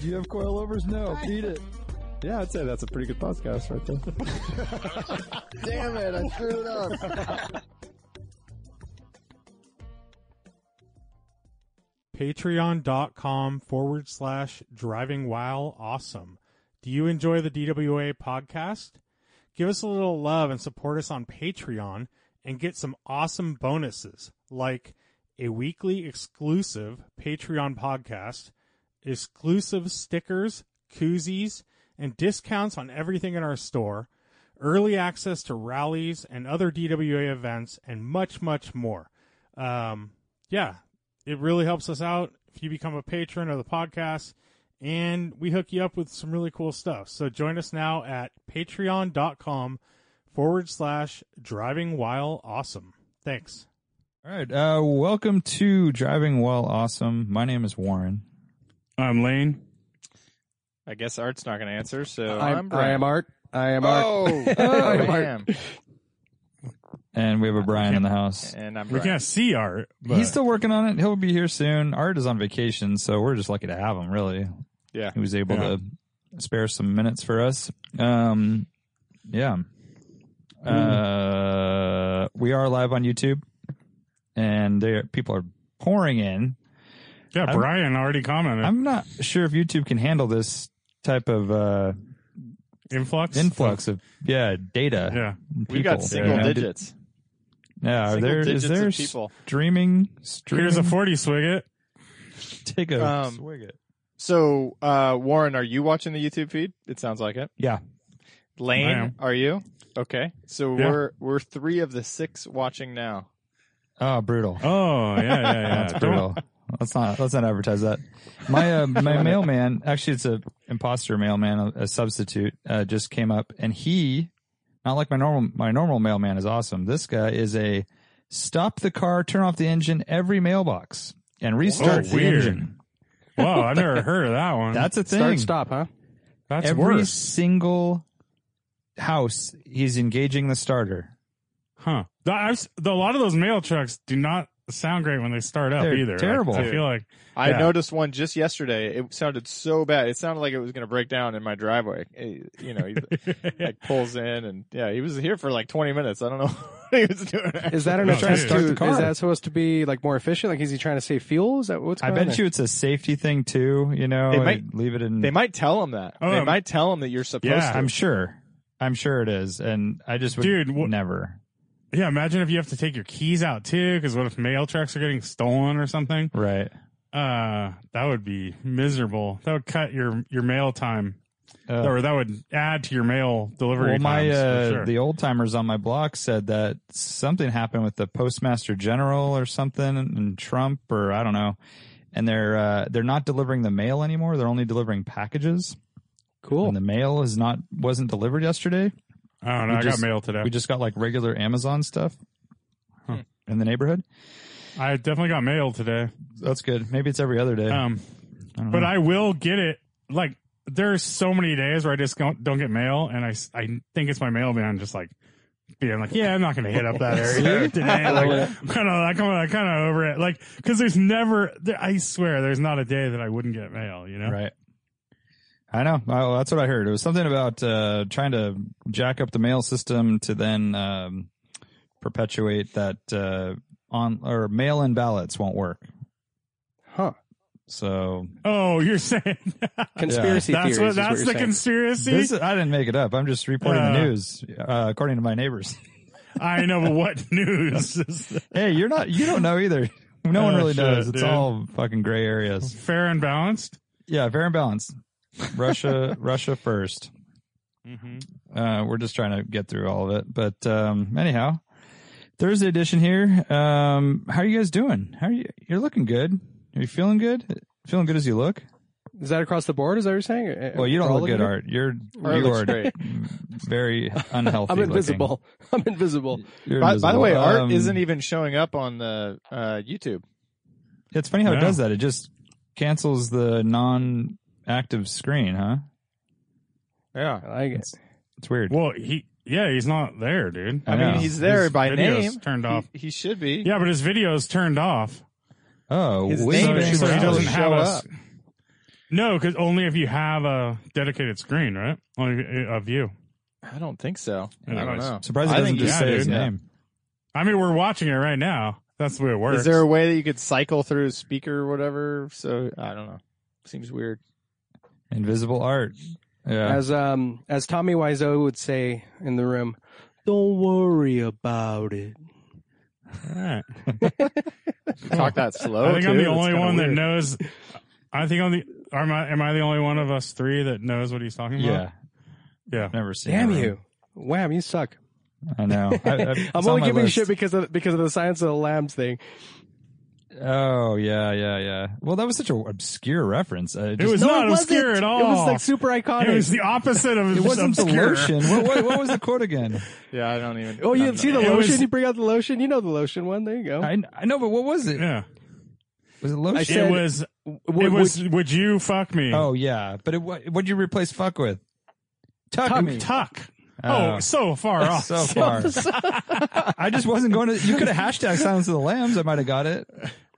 Do you have coilovers? No. Beat it. Yeah, I'd say that's a pretty good podcast right there. Damn it, I screwed it up. Patreon.com forward slash driving while awesome. Do you enjoy the DWA podcast? Give us a little love and support us on Patreon and get some awesome bonuses like a weekly exclusive Patreon podcast, exclusive stickers, koozies, and discounts on everything in our store, early access to rallies and other DWA events, and much, much more. Um, yeah, it really helps us out if you become a patron of the podcast and we hook you up with some really cool stuff. So join us now at patreon.com forward slash driving while awesome. Thanks. All right. Uh, welcome to Driving While Awesome. My name is Warren. I'm Lane. I guess Art's not going to answer, so I'm, I'm I Brian. am Art. I am Art. Oh, I I am am. And we have a Brian in the house. And I'm We Brian. can't see art, but He's still working on it. He'll be here soon. Art is on vacation, so we're just lucky to have him, really. Yeah. He was able Yeah. to spare some minutes for us. Um, yeah. Uh, we are live on YouTube, and there people are pouring in. Yeah, I'm- Brian already commented. I'm not sure if YouTube can handle this type of uh, influx. influx of yeah data. Yeah. We got single You know, digits. Yeah, are Single there is digits there people. streaming? streaming? Here's a 40 swig it. Take a Um, swig it. So, uh, Warren, are you watching the YouTube feed? It sounds like it. Yeah. Lane, are you? Okay. So Yeah. we're we're three of the six watching now. Oh, brutal. Oh, yeah, yeah, yeah. That's brutal. Let's not let's not advertise that. My uh, my mailman, actually, it's a imposter mailman, a, a substitute, uh, just came up, and he, not like my normal my normal mailman is awesome. This guy is a stop the car, turn off the engine every mailbox, and restart Oh, the weird. engine. Whoa, I've never heard of that one. That's a thing. Start, stop, huh? That's every worse. single house, he's engaging the starter. Huh. The, I've, the, a lot of those mail trucks do not sound great when they start up They're either. Like, terrible. I feel like I Yeah. noticed one just yesterday. It sounded so bad. It sounded like it was going to break down in my driveway. Eh, You know, he like pulls in and yeah, he was here for like 20 minutes. I don't know what he was doing. Is that an No, attempt start to? the car. Is that supposed to be like more efficient? Like, is he trying to save fuel? Is that what's I going on bet there? you it's a safety thing too. You know, They might- leave it in. They might tell him that. Oh, they um, might tell him that you're supposed yeah, to. I'm sure. I'm sure it is, and I just would Dude, wh- never. Yeah, imagine if you have to take your keys out too, because what if mail trucks are getting stolen or something? Right. Uh, that would be miserable. That would cut your your mail time, Uh, or that would add to your mail delivery. well, my times, for uh, sure. the old timers on my block said that something happened with the postmaster general or something, and Trump or I don't know, and they're uh, they're not delivering the mail anymore. They're only delivering packages. cool. And the mail is not wasn't delivered yesterday. I don't know. we I just- got mail today. We just got like regular Amazon stuff Huh. in the neighborhood. I definitely got mail today. That's good. Maybe it's every other day. Um, I but know. I will get it. Like there's so many days where I just don't, don't get mail, and I I think it's my mailman just like being like, yeah, I'm not going to hit up that area today. Like, kind of, like, I'm kind of over it. Like, because there's never, I swear, there's not a day that I wouldn't get mail. You know? Right. I know. Well, that's what I heard. It was something about uh, trying to jack up the mail system to then um, perpetuate that uh, on or mail-in ballots won't work. Huh. So Oh, you're saying Conspiracy that's theories. what is that's you're the saying. conspiracy. this I didn't make it up. I'm just reporting Uh, the news uh, according to my neighbors. I know, but what news? hey, you're not. You don't know either. No one Oh, really shit, knows. It's dude. all fucking gray areas. fair and balanced? Yeah, fair and balanced. Russia, Russia first. Mm-hmm. Uh, we're just trying to get through all of it. But um, anyhow, Thursday edition here. Um, how are you guys doing? How are you? You're looking good. Are you feeling good? Feeling good as you look? Is that across the board? Is that what you're saying? Well, you don't look good. Art. You're Art you are great. very unhealthy. I'm looking. invisible. I'm invisible. You're By, by the way, invisible. art Um, isn't even showing up on the uh, YouTube. It's funny how it does that. It just cancels the non-active screen, huh? Yeah. I like it. It's weird. Well, he yeah, he's not there, dude. I I mean, know. he's there His by video's name. turned off. He, he should be. Yeah, but his video's turned off. oh, His wait name a is- minute. so he should doesn't show have a. up. s- No, because only if you have a dedicated screen, right? Only a view. Uh, I don't think so. I don't know. Surprised it doesn't just yeah, say his dude. name. I mean, we're watching it right now. That's the way it works. Is there a way that you could cycle through a speaker or whatever? So I don't know. Seems weird. Invisible art. Yeah. As um as Tommy Wiseau would say in the room, don't worry about it. All right. Talk that slow. I think I'm the It's only kinda one that knows. I think I'm the. Am I, am I the only one of us three that knows what he's talking yeah. about? Yeah. Yeah. Never seen. Damn it. you. Wham, you suck. I know. I, I, I'm only my giving you shit because of because of the Silence of the Lambs thing. Oh yeah, yeah, yeah. Well, that was such an obscure reference. I It was No, not it obscure at all. It was like super iconic. It was the opposite of it wasn't the obscure. lotion. What, what, what was the quote again? Yeah, I don't even. oh, you I'm see the It lotion? was- you bring out the lotion. You know the lotion one. There you go. I, I know, but what was it? Yeah. Was it lotion? I said- it was. Would- it was. Would, you fuck me? oh yeah, but it, what what'd you replace fuck with? Tuck, Tuck. me. tuck. Oh. Oh, so far off. So far. I just wasn't going to. You could have hashtag Silence of the Lambs. I might have got it.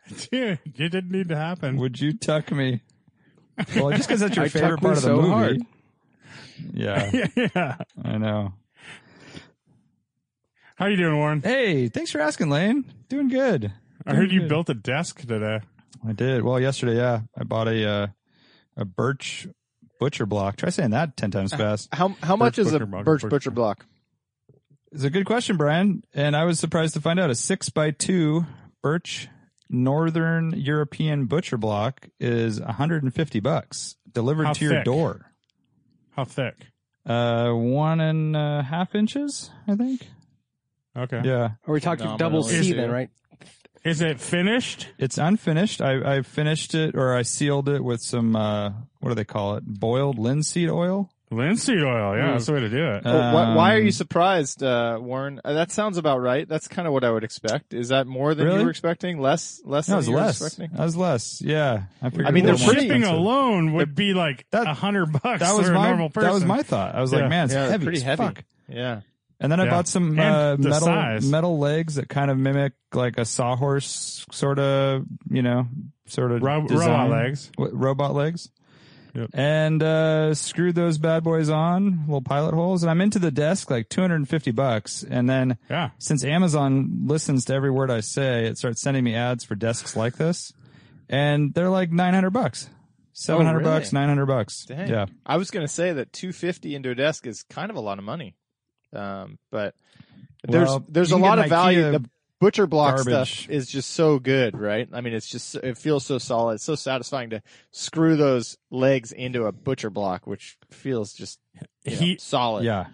Dude, it didn't need to happen. Would you tuck me? Well, just because that's your I favorite part of the so movie. hard. Yeah, yeah. I know. How are you doing, Warren? Hey, thanks for asking, Lane. Doing good. I heard you good. built a desk today. I did. Well, yesterday, yeah, I bought a uh, a birch butcher block. Try saying that ten times fast. How how much Birch is a Butcher Block, birch Birch butcher block? It's a good question, Brian. And I was surprised to find out a six by two birch Northern European butcher block is 150 bucks delivered How to your thick? door. How thick? Uh, one and a half inches, I think. Okay. Yeah, Are we talking double C Is then, it- right? Is it finished? it's unfinished. I, I finished it or I sealed it with some uh, what do they call it? Boiled linseed oil. Linseed oil. Yeah, that's the way to do it. Well, why, why are Um, you surprised, uh, Warren? Uh, that sounds about right. That's kind of what I would expect. Is that more than Really? you were expecting? Less, less No, than was you were less. expecting? That was less. Yeah, I figured. I mean, it they're was more pretty- shipping expensive. alone would be like That- a hundred bucks That was for a my normal person. that was my thought. I was Yeah. like, man, it's Yeah, heavy. pretty as heavy. fuck. Yeah. And then I Yeah. bought some And uh, the metal size. metal legs that kind of mimic like a sawhorse sort of, you know, sort of Ro- design. robot legs. What, robot legs. Yep. And uh, screwed those bad boys on, little pilot holes, and I'm into the desk like 250 bucks. And then Yeah. since Amazon listens to every word I say, it starts sending me ads for desks like this, and they're like 900 bucks, 700 Oh, really? bucks, 900 bucks. Dang. Yeah, I was going to say that 250 into a desk is kind of a lot of money. Um, but there's, Well, there's a lot of value. IKEA The butcher block garbage. stuff is just so good, right? I mean, it's just, it feels so solid. It's so satisfying to screw those legs into a butcher block, which feels just you know, He- solid. yeah.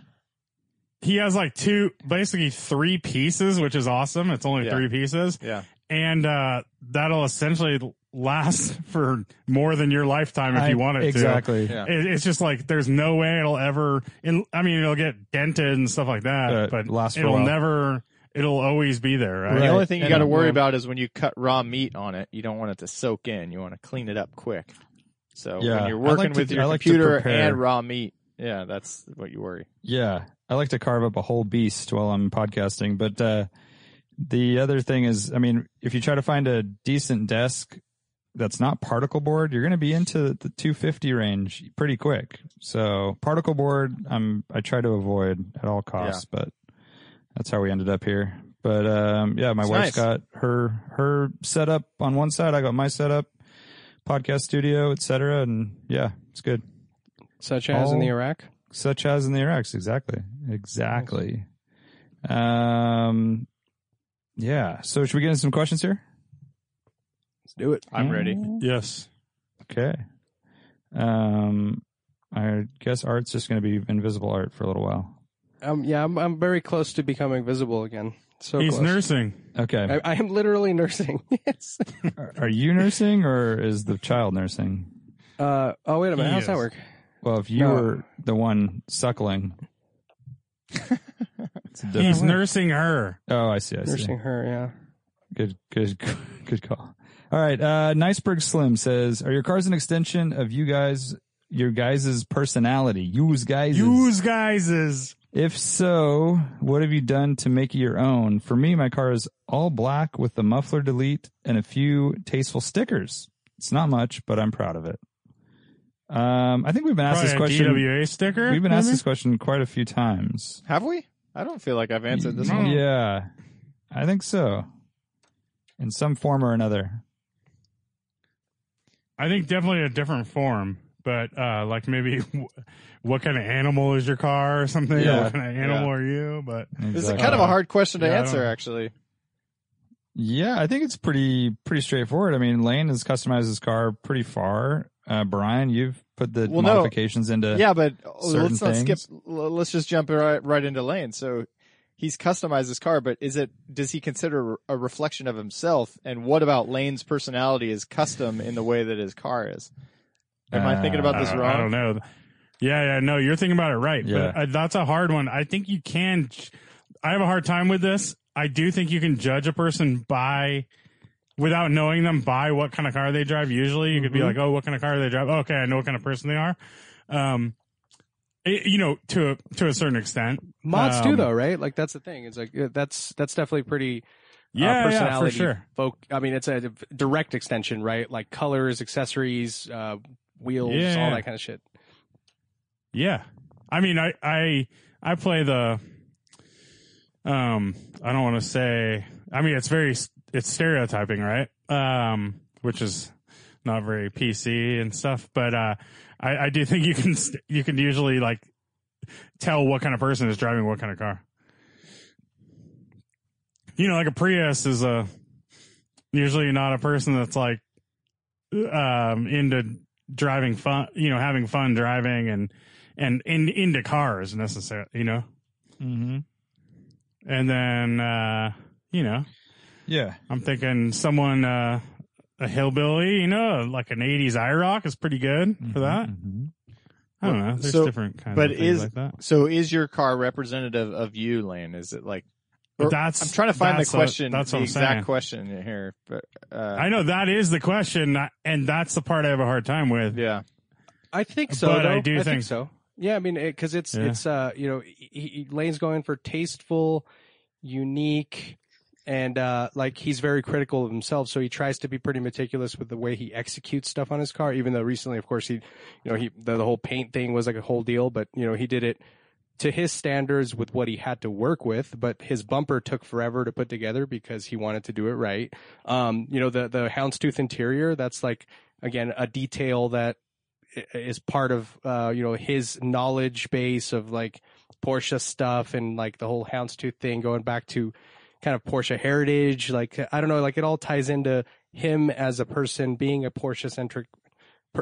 He has like two, basically three pieces, which is awesome. It's only Yeah. three pieces. Yeah. And, uh, that'll essentially last for more than your lifetime if I- you want it exactly. Yeah. to. It, it's just like, there's no way it'll ever, in, I mean, it'll get dented and stuff like that, Uh, but last for it'll never, it'll always be there, right? The only thing you got to um, worry well- about is when you cut raw meat on it, you don't want it to soak in. You want to clean it up quick. So Yeah. when you're I like working to- with your like computer and raw meat, yeah, that's what you worry. Yeah, I like to carve up a whole beast while I'm podcasting. But uh, the other thing is, I mean, if you try to find a decent desk that's not particle board, you're going to be into the 250 range pretty quick. So particle board, I'm I try to avoid at all costs, but that's how we ended up here. But um, yeah, my It's wife's nice. got her her setup on one side. I got my setup, podcast studio, etc. And yeah, it's good Such as in the Iraq. such as in the Iraqs. Exactly. Exactly. Um, yeah. So should we get into some questions here? Let's do it. I'm ready. Yes. Okay. Um, I guess art's just going to be invisible art for a little while. Um, yeah, I'm, I'm very close to becoming visible again. So He's close. nursing. Okay. I, I am literally nursing. yes. Are- Are you nursing or is the child nursing? Uh, oh wait a minute, He how's that work? Well, if you No. were the one suckling, it's a He's different. nursing her. Oh, I see. I see. Nursing her, yeah. Good, good, good call. All right. Uh, Niceberg Slim says, "Are your cars an extension of you guys, your guys' personality? Use guys. Use guys is If so, what have you done to make it your own? For me, my car is all black with the muffler delete and a few tasteful stickers. It's not much, but I'm proud of it. Um, I think we've been asked this probably a question. DWA sticker. We've been asked maybe? this question quite a few times. Have we? I don't feel like I've answered this one. Yeah, I think so. In some form or another. I think definitely a different form, but uh, like maybe what kind of animal is your car or something? Yeah. what kind of animal Yeah. are you? But This is kind of a hard question to Yeah, I answer, actually. Yeah, I think it's pretty pretty straightforward. I mean, Lane has customized his car pretty far. Uh, Brian, you've put the Well, no. modifications into Yeah, but let's not skip. things. l- Let's just jump right, right into Lane. So he's customized his car, but is it? Does he consider a reflection of himself? And what about Lane's personality is custom in the way that his car is? Am I thinking about this don't, wrong? I don't know. Yeah, yeah, no, you're thinking about it right. Yeah. But uh, that's a hard one. I think you can. I have a hard time with this. I do think you can judge a person by without knowing them by what kind of car they drive. Usually, you could be Mhm. like, "Oh, what kind of car they drive?" okay, I know what kind of person they are. Um, it- you know, to a, to a certain extent, Mods Um, too, though, right? Like that's the thing. It's like uh, that's that's definitely pretty. Yeah, uh, yeah, for sure. Folk, I mean, it's a direct extension, right? Like colors, accessories, uh, wheels, Yeah. all that kind of shit. Yeah. I mean, I, I, I play the, um, I don't want to say, I mean, it's very, it's stereotyping, right? Um, which is not very PC and stuff, but, uh, I, I do think you can, st- you can usually like tell what kind of person is driving what kind of car. You know, like a Prius is a, usually not a person that's like, um, into driving fun, you know, having fun driving and, and in, into cars necessarily, you know? Mm-hmm. And then, uh, you know, Yeah. I'm thinking someone, uh, a hillbilly, you know, like an 80s IROC is pretty good for that. Mhm. I don't know. There's So- different kinds but of things is- like that. So is your car representative of you, Lane? Is it like? But or- that's- I'm trying to find the that's a- question. that's the what I'm exact saying. question here, but uh, I know that is the question, and that's the part I have a hard time with. yeah. I think so. But though. I do think, think- so. Yeah, I mean, because it's Yeah. it's uh you know he, he, Lane's going for tasteful, unique, and uh like he's very critical of himself, so he tries to be pretty meticulous with the way he executes stuff on his car. Even though recently, of course, he you know he the, the whole paint thing was like a whole deal, but you know he did it to his standards with what he had to work with. But his bumper took forever to put together because he wanted to do it right. Um, you know the the houndstooth interior that's like again a detail that is part of uh you know his knowledge base of like Porsche stuff and like the whole houndstooth thing going back to kind of Porsche heritage like I don't know like it all ties into him as a person being a Porsche centric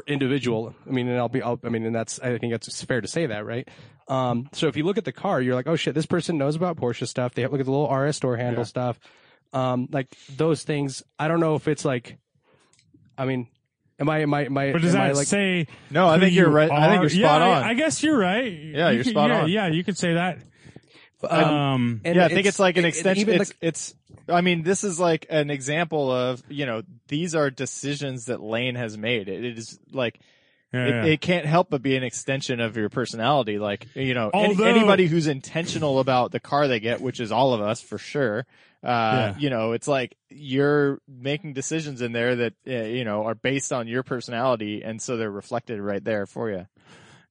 individual I mean and I'll be I'll, I mean and that's I think that's fair to say that right um so if you look at the car you're like oh shit this person knows about Porsche stuff they have look at the little RS door handle stuff um like those things I don't know if it's like I mean Am I? Am I? Am I? But does am I like? say? No, I think you're you right. I think you're spot yeah, on. I, I guess you're right. Yeah, You you're spot yeah, on. Yeah, you could say that. um, Um, yeah, I think it's like an it- it extension. even It's, like- it's, I mean, this is like an example of, you know, these are decisions that Lane has made. It, it is like, yeah, it, yeah. it can't help but be an extension of your personality. Like, you know, any- anybody who's intentional about the car they get, which is all of us for sure. Uh, Yeah. you know, it's like you're making decisions in there that, uh, you know, are based on your personality. And so they're reflected right there for you.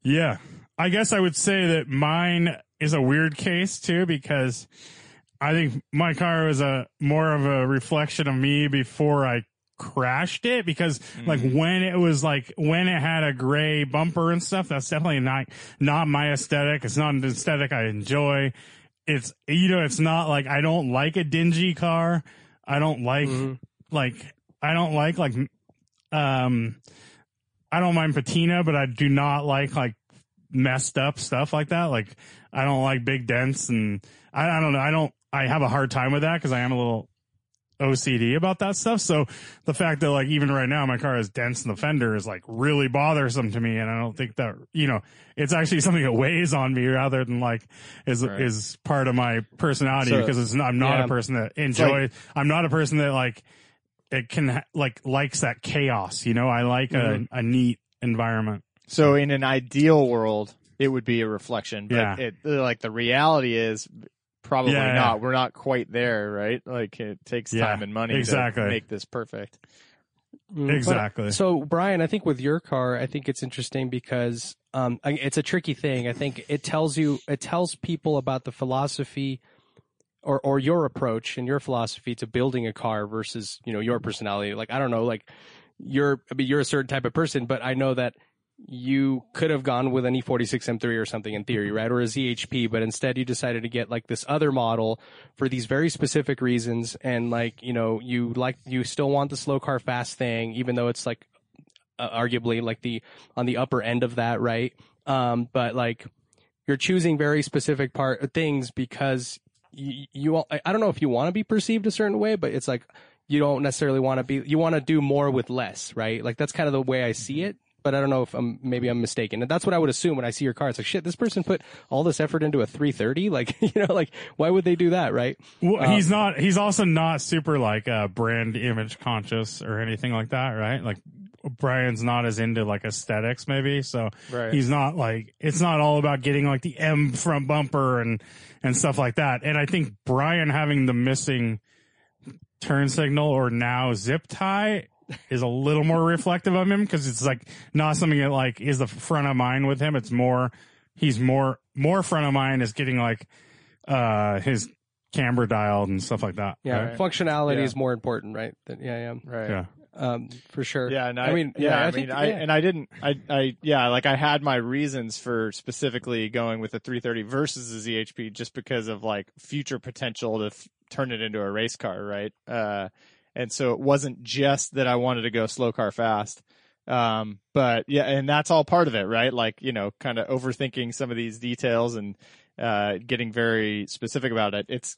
Yeah. I guess I would say that mine is a weird case too because I think my car was a more of a reflection of me before I crashed it because like when it was like when it had a gray bumper and stuff that's definitely not not my aesthetic it's not an aesthetic I enjoy it's you know it's not like I don't like a dingy car I don't like Mhm. like I don't like like um I don't mind patina, but I do not like like messed up stuff like that. Like I don't like big dents and I, I don't know. I don't. I have a hard time with that because I am a little OCD about that stuff. So the fact that like even right now my car is dents in the fender is like really bothersome to me. And I don't think that, you know, it's actually something that weighs on me rather than like is, Right. is part of my personality So- because it's not, I'm not Yeah. a person that enjoys, I'm not a person that like, it can like likes that chaos, you know, I like a, mm-hmm. a neat environment. So in an ideal world, it would be a reflection, but Yeah. it like the reality is probably Yeah, yeah. not. We're not quite there, right? Like it takes Yeah, time and money exactly. to make this perfect. Mm, but- Exactly. So, Brian, I think with your car, I think it's interesting because um, it's a tricky thing. I think it tells you, it tells people about the philosophy or or your approach and your philosophy to building a car versus you know your personality. Like I don't know, like you're I mean you're a certain type of person, but I know that you could have gone with an E E46 M3 or something in theory, right? Or a ZHP, but instead you decided to get like this other model for these very specific reasons. And like, you know, you like, you still want the slow car fast thing, even though it's like uh, arguably like the, on the upper end of that, right? Um, but like you're choosing very specific part things because you, you I I don't know if you want to be perceived a certain way, but it's like, you don't necessarily want to be, you want to do more with less, right? Like that's kind of the way I see it. But I don't know if I'm maybe I'm mistaken. And that's what I would assume when I see your car. It's like shit. This person put all this effort into a 330. Like you know, like why would they do that, right? Well, Um, he's not. He's also not super like uh, brand image conscious or anything like that, right? Like Brian's not as into like aesthetics, maybe. So Right. he's not like it's not all about getting like the M front bumper and and stuff like that. And I think Brian having the missing turn signal or now zip tie is a little more reflective of him because it's like not something that like is the front of mind with him. It's more he's more more front of mind is getting like uh his camber dialed and stuff like that. Yeah, Right. functionality Yeah. is more important, right? Than, yeah, Right. Yeah. yeah, um, for sure. Yeah, and I, I mean, yeah, yeah, I, I think- mean, I yeah. and I didn't, I, I, yeah, like I had my reasons for specifically going with the 330 versus the ZHP just because of like future potential to f- turn it into a race car, right? Uh, and so it wasn't just that I wanted to go slow car fast. Um, but yeah, and that's all part of it, right? Like, you know, kind of overthinking some of these details and, uh, getting very specific about it. It's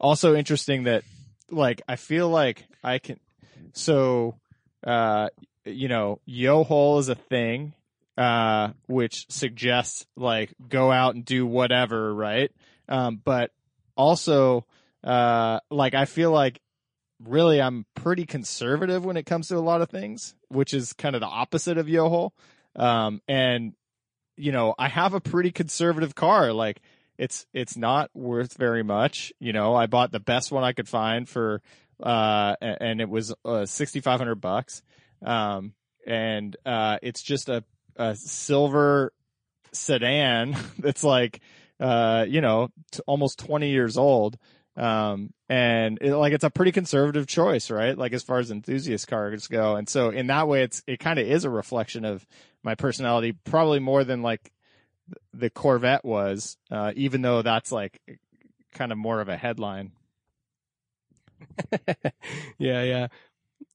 also interesting that, like, I feel like I can, so, uh, you know, yo hole is a thing, uh, which suggests like go out and do whatever, right? Um, but also, uh, like I feel like really I'm pretty conservative when it comes to a lot of things, which is kind of the opposite of yo hole. Um, and you know, I have a pretty conservative car. Like it's it's not worth very much. You know, I bought the best one I could find for uh and it was uh 6500 bucks. Um and uh it's just a a silver sedan that's like uh you know, t- almost 20 years old. Um and it, like it's a pretty conservative choice, right? Like as far as enthusiast cars go. And so in that way it's it kind of is a reflection of my personality probably more than like the Corvette was, uh, even though that's like kind of more of a headline. yeah, yeah.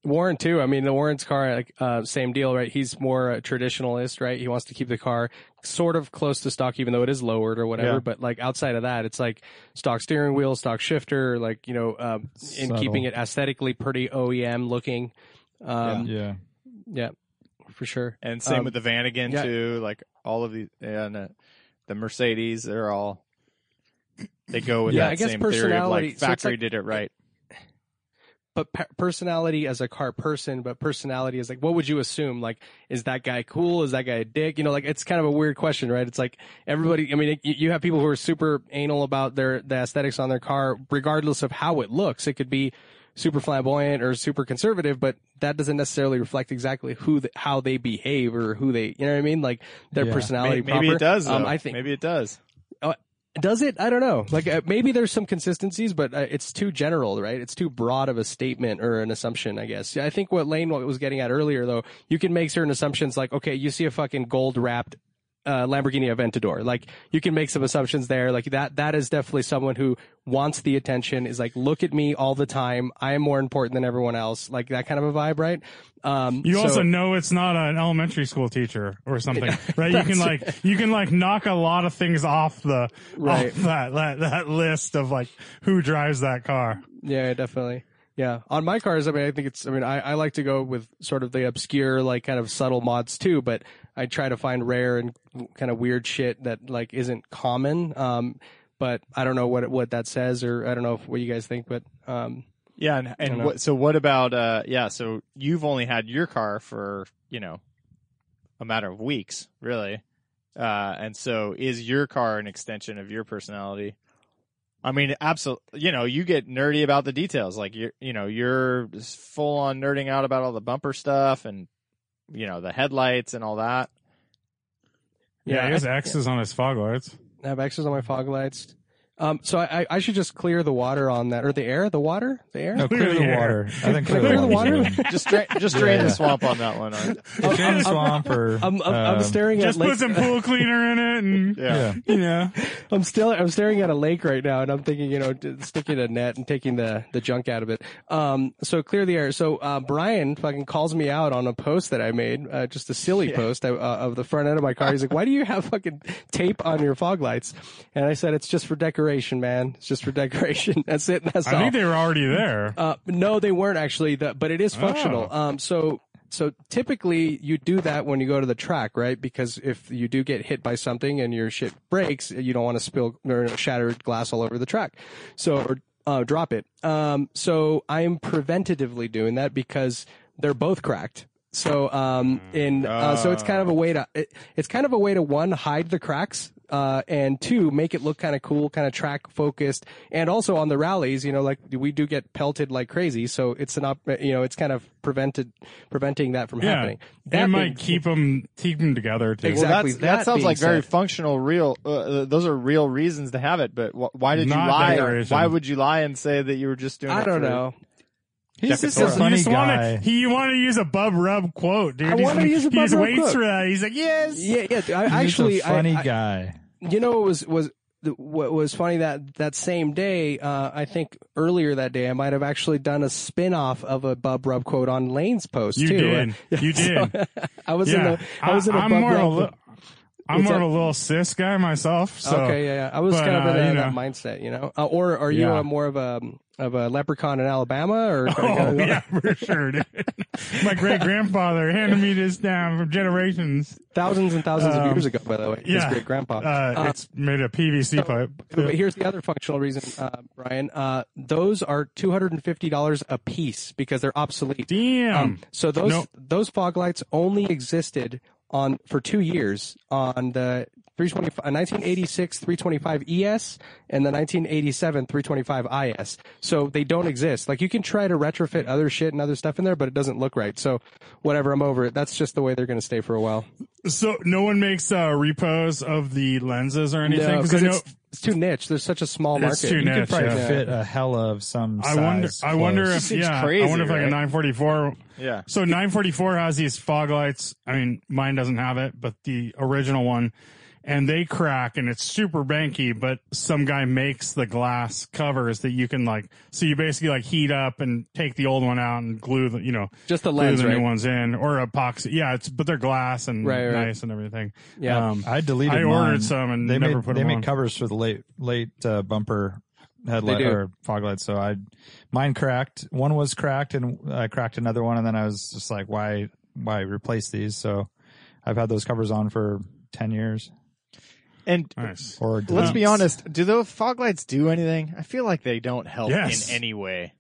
Warren too. I mean, the Warren's car, uh, same deal, right? He's more a traditionalist, right? He wants to keep the car sort of close to stock, even though it is lowered or whatever. Yeah. But like outside of that, it's like stock steering wheel, stock shifter, like you know, um, in keeping it aesthetically pretty OEM looking. Um, Yeah. yeah. for sure. And same Um, with the Vanagon yeah. too. Like all of these, and uh, the Mercedes, they're all they go with Yeah, that I guess same theory of personality- like so factory like- did it right. But pe- personality as a car person, but personality is like, what would you assume? Like, is that guy cool? Is that guy a dick? You know, like it's kind of a weird question, right? It's like everybody. I mean, it, you have people who are super anal about their the aesthetics on their car, regardless of how it looks. It could be super flamboyant or super conservative, but that doesn't necessarily reflect exactly who the, how they behave or who they. You know what I mean? Like their Yeah. personality. Maybe, maybe it does. Um, I think maybe it does. Does it? I don't know. Like uh, maybe there's some consistencies, but uh, it's too general, right? It's too broad of a statement or an assumption, I guess. I think what Lane was getting at earlier, though, you can make certain assumptions like, okay, you see a fucking gold wrapped uh, Lamborghini Aventador. Like you can make some assumptions there. Like that, that is definitely someone who wants the attention. Is like, look at me all the time. I am more important than everyone else. Like that kind of a vibe, right? Um, You so- also know it's not an elementary school teacher or something, right? You can like you can like knock a lot of things off the Right. off that, that that list of like who drives that car. Yeah, definitely. Yeah, on my cars, I mean, I think it's. I mean, I, I like to go with sort of the obscure, like kind of subtle mods too. But I try to find rare and kind of weird shit that like isn't common. Um, but I don't know what what that says, or I don't know what you guys think. But um, Yeah, and, and what, so what about uh yeah, so you've only had your car for, you know, a matter of weeks, really. Uh and so is your car an extension of your personality? I mean, absolutely, you know, you get nerdy about the details. Like you're, you know, you're just full on nerding out about all the bumper stuff and you know, the headlights and all that. Yeah, Yeah, he has I- X's on his fog lights. I have X's on my fog lights. Um, so I, I- I should just clear the water on that, or the air, the water, the air. No, clear Clear the the water. I think Can I clear the water? Just drain, just drain Yeah. the swamp on that one. Art. If you're the swamp or I'm, I'm, I'm um, staring Just at put lake. some pool cleaner in it, and Yeah. Yeah. you know, I'm still I'm staring at a lake right now, and I'm thinking, you know, sticking a net and taking the the junk out of it. Um, so clear the air. So uh, Brian fucking calls me out on a post that I made, uh, just a silly post uh, of the front end of my car. He's like, "Why do you have fucking tape on your fog lights?" And I said, "It's just for decoration, man. It's just for decoration. That's it. That's I all." think they were already there. Uh, no, they weren't actually. The, but it is functional. Oh. Um, so so typically you do that when you go to the track, right? Because if you do get hit by something and your shit breaks, you don't want to spill or shatter glass all over the track. So or uh, drop it. Um, so I am preventatively doing that because they're both cracked. So um, in uh, so it's kind of a way to it, it's kind of a way to one hide the cracks uh, and two, make it look kind of cool, kind of track focused, and also on the rallies, you know, like we do get pelted like crazy, so it's an op, you know, it's kind of prevented preventing that from Yeah, happening. That might being- keep them keep them together too. Exactly. Well, that, That sounds being like very functional, real. Uh, uh, those are real reasons to have it. But wh- why did you lie? decoration. Why would you lie and say that you were just doing? I it don't for- know. He's just a You funny just guy. wanna, he wanted to use a Bubb Rubb quote, dude. I He's- wanted to use a he Bub just Rub waits for that. He's like, yes. Yeah, yeah. I, He's actually, a funny I, I, guy. You know, it was was what was funny that that same day. Uh, I think earlier that day, I might have actually done a spin off of a Bubb Rubb quote on Lane's post You too. did. You So, did. I was in yeah, the I was in a I'm Bub more a Rub. li- I'm more of a little cis guy myself. So okay, yeah, yeah. I was but, kind of in uh, that, you that mindset, you know. Uh, or are you Yeah. a more of a of a leprechaun in Alabama, or Oh yeah, for sure. My great grandfather handed me this down from generations. thousands and thousands of Um, years ago, by the way, his Yeah, great grandpa. Uh, it's made of PVC pipe. But here's the other functional reason, uh, Brian. Uh, those are two hundred and fifty dollars a piece because they're obsolete. Damn. Um, so those No. those fog lights only existed on for two years on the 325, uh, 1986 325 ES and the 1987 325 IS. So they don't exist. Like you can try to retrofit other shit and other stuff in there, but it doesn't look right. So whatever, I'm over it. That's just the way they're going to stay for a while. so no one makes uh, repos of the lenses or anything No, 'Cause I because know. it's, it's too niche. There's such a small It's market. too You could niche, probably yeah. fit a hell of some I wonder. I wonder if yeah. crazy, I wonder if like right? a 944. Yeah. So 944 has these fog lights. I mean, mine doesn't have it, but the original one, and they crack and it's super banky. But some guy makes the glass covers that you can like. So you basically like heat up and take the old one out and glue the you know just the glue lens, the right? new ones in or epoxy. Yeah, it's but they're glass and Right, right. nice and everything. Yeah. Um, I deleted. I ordered mine. some and they never made put they them made on. covers for the late late uh, bumper headlight or fog lights. So I mine cracked. One was cracked, and I cracked another one, and then I was just like, why why replace these? So I've had those covers on for ten years. And nice. Or let's be honest, do those fog lights do anything? I feel like they don't help Yes. in any way.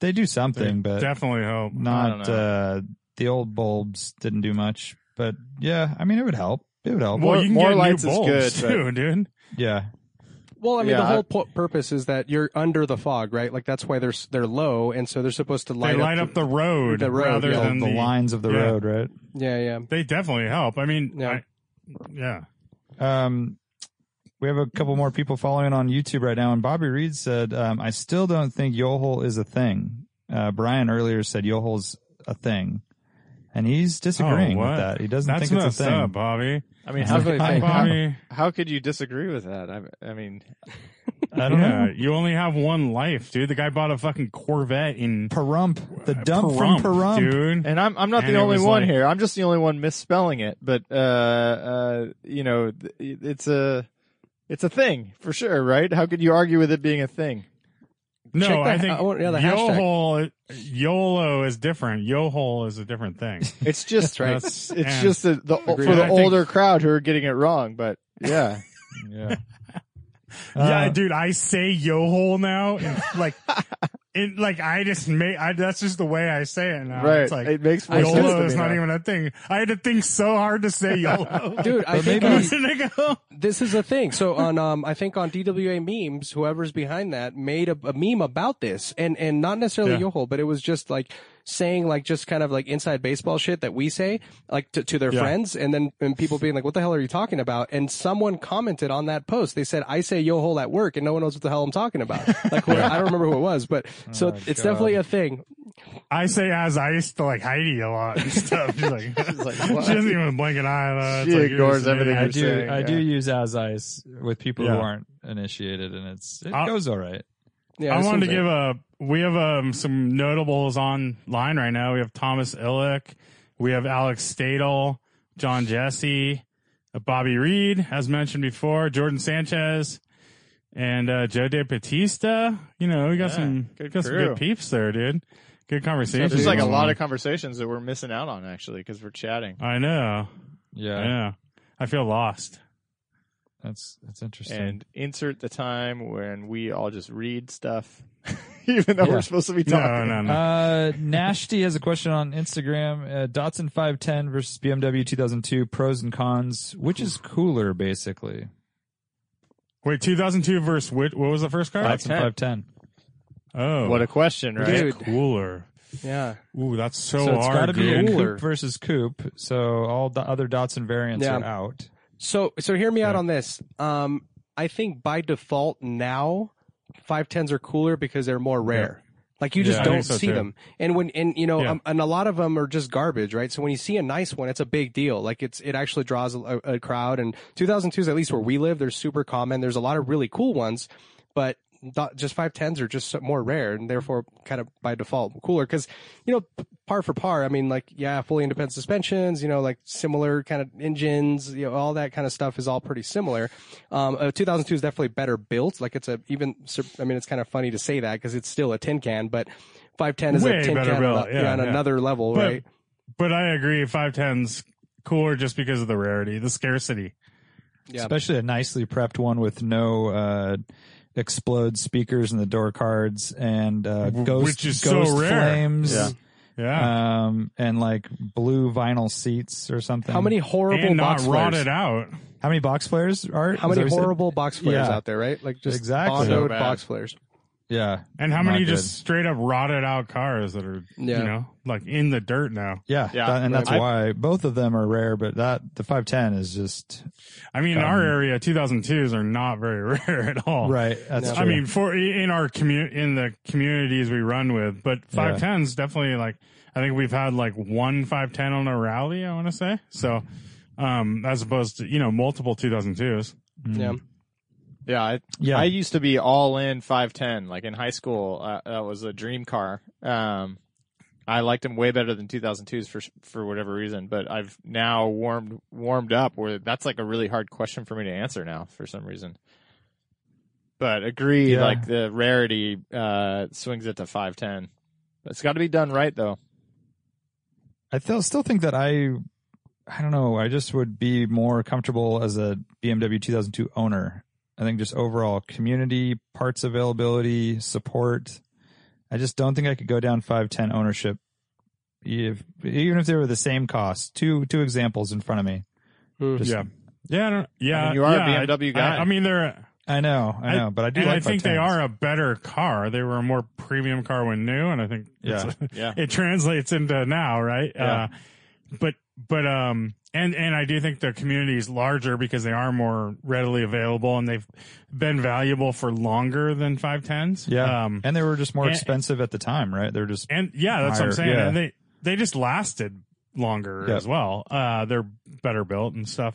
they do something, but definitely help. Don't uh, the old bulbs didn't do much. But yeah, I mean, it would help. It would help. Well, More- you can more get lights new is bulbs good, but- too, dude. yeah, Well, I mean, Yeah, the I- whole pu- purpose is that you're under the fog, right? Like that's why they're they're low, and so they're supposed to light they light up the road, the road, rather yeah. than the lines of the yeah. road, right? Yeah, yeah. They definitely help. I mean, Yeah. I, yeah. Um, we have a couple more people following on YouTube right now, and Bobby Reed said, um, "I still don't think Yohol is a thing." Uh, Brian earlier said Yohol's a thing, and he's disagreeing Oh, with that. He doesn't That's think it's a thing. up, Bobby. I mean, how, definitely could, a how, Bobby. how could you disagree with that? I, I mean, I don't yeah, know. you only have one life, dude. The guy bought a fucking Corvette in Pahrump, the dump Pahrump, from Pahrump. dude. and I'm I'm not And the it only was one like- here. I'm just the only one misspelling it. But uh, uh, you know, th- it's a it's a thing for sure, right? How could you argue with it being a thing? No, Check I think I yeah, the hashtag. YOLO, YOLO is different. YOHOL is a different thing. It's just right. It's, it's just the, the for the I think- older crowd who are getting it wrong. But yeah, Yeah. Yeah, Uh, dude, I say YOHOL now. And like, it, like I just make, I, that's just the way I say it now. right. It's like, it makes more sense YOLO is not now. even a thing. I had to think so hard to say YOLO. Dude, I think maybe- I go, this is a thing. So on, um, I think on DWA memes, whoever's behind that made a, a meme about this, and and not necessarily Yeah. Yoho, but it was just like saying like just kind of like inside baseball shit that we say like to, to their Yeah. friends, and then and people being like, "What the hell are you talking about?" And someone commented on that post. They said, "I say Yoho at work, and no one knows what the hell I'm talking about." Like who- I don't remember who it was, but oh so Oh, it's God. definitely a thing. I say as I used to like Heidi a lot and stuff. She's like, like, she doesn't even blink an eye. Though. It's She like, you're ignores everything. I do. saying, I do use as ice with people who aren't initiated, and it's it I'll- goes all right. Yeah, I it wanted to seems give a. We have um, some notables online right now. We have Thomas Illick, we have Alex Stadel, John Jesse, uh, Bobby Reed, as mentioned before, Jordan Sanchez, and uh, Joe De Batista. You know, we got Yeah, some good got some good peeps there, dude. Good conversation. There's like a lot of conversations that we're missing out on actually because we're chatting. I know. Yeah, I know. I feel lost. that's that's interesting. And insert the time when we all just read stuff, even though Yeah. we're supposed to be talking. no, no. Uh, Nashty has a question on Instagram. Uh, Datsun 510 versus BMW 2002. Pros and cons. Which is cooler, basically? Wait, 2002 versus what? What was the first car? Datsun 510. Oh, What a question, right? Dude. cooler. yeah. Ooh, that's so, So, it's hard. got to be a coupe versus coupe. So all the other Datsun variants Yeah. are out. So so hear me out on this. Um, I think by default now, five tens are cooler because they're more rare. Like you just Yeah, don't so, see too. them, and when and you know, Yeah. um, and a lot of them are just garbage, right? So when you see a nice one, it's a big deal. Like it's it actually draws a, a crowd. And 2002s, at least where we live, they're super common. There's a lot of really cool ones, but just five tens are just more rare, and therefore kind of by default cooler. Because you know, p- par for par, I mean, like yeah, fully independent suspensions, you know, like similar kind of engines, you know, all that kind of stuff is all pretty similar. Um, uh, 2002 is definitely better built. Like it's a even, I mean, it's kind of funny to say that because it's still a tin can, but 510 is Way a tin better can on, built, a- yeah, on yeah. another level, But- right? But I agree, 510's cooler just because of the rarity, the scarcity. Yeah. Especially a nicely prepped one with no uh, explode speakers in the door cards and uh, W- ghost, which is so ghost rare. flames. Yeah. Yeah. Um, and like blue vinyl seats or something. How many horrible and not box flares? rotted out. How many box flares are? How many that said? horrible box flares Yeah. out there, right? Like just Exactly. bondoed So bad. box flares. Yeah. And how many good. just straight up rotted out cars that are, Yeah. you know, like in the dirt now? Yeah. Yeah. that- and that's Right. why both of them are rare, but that, the 510 is just, I mean, in our area, 2002s are not very rare at all. right. That's No. true. I mean, for in our community, in the communities we run with, but 510s definitely like, I think we've had like one 510 on a rally, I want to say. So, um, as opposed to, you know, multiple 2002s. Yeah. Yeah, I, Yeah. I used to be all in 510. Like in high school, uh, that was a dream car. Um, I liked them way better than 2002s for for whatever reason. But I've now warmed warmed up where that's like a really hard question for me to answer now for some reason. But agree, Yeah. like the rarity uh, swings it to 510. It's got to be done right though. I still still think that I, I don't know. I just would be more comfortable as a BMW 2002 owner. I think just overall community, parts availability, support. I just don't think I could go down 510 ownership. If, even if they were the same cost, two two examples in front of me. Hmm. Just- yeah. Yeah. I don't, yeah. I mean, you are a BMW guy. I, I mean, they're, I know, I know, but I do and like I think they are a better car. They were a more premium car when new, and I think it's- Yeah. it translates into now, right? Yeah. Uh, but but um and and I do think the community is larger because they are more readily available and they've been valuable for longer than five tens. Yeah, Um and they were just more and- expensive at the time, right? They're just and yeah, that's what I'm saying. yeah. And they they just lasted longer Yep. as well. Uh, they're better built and stuff.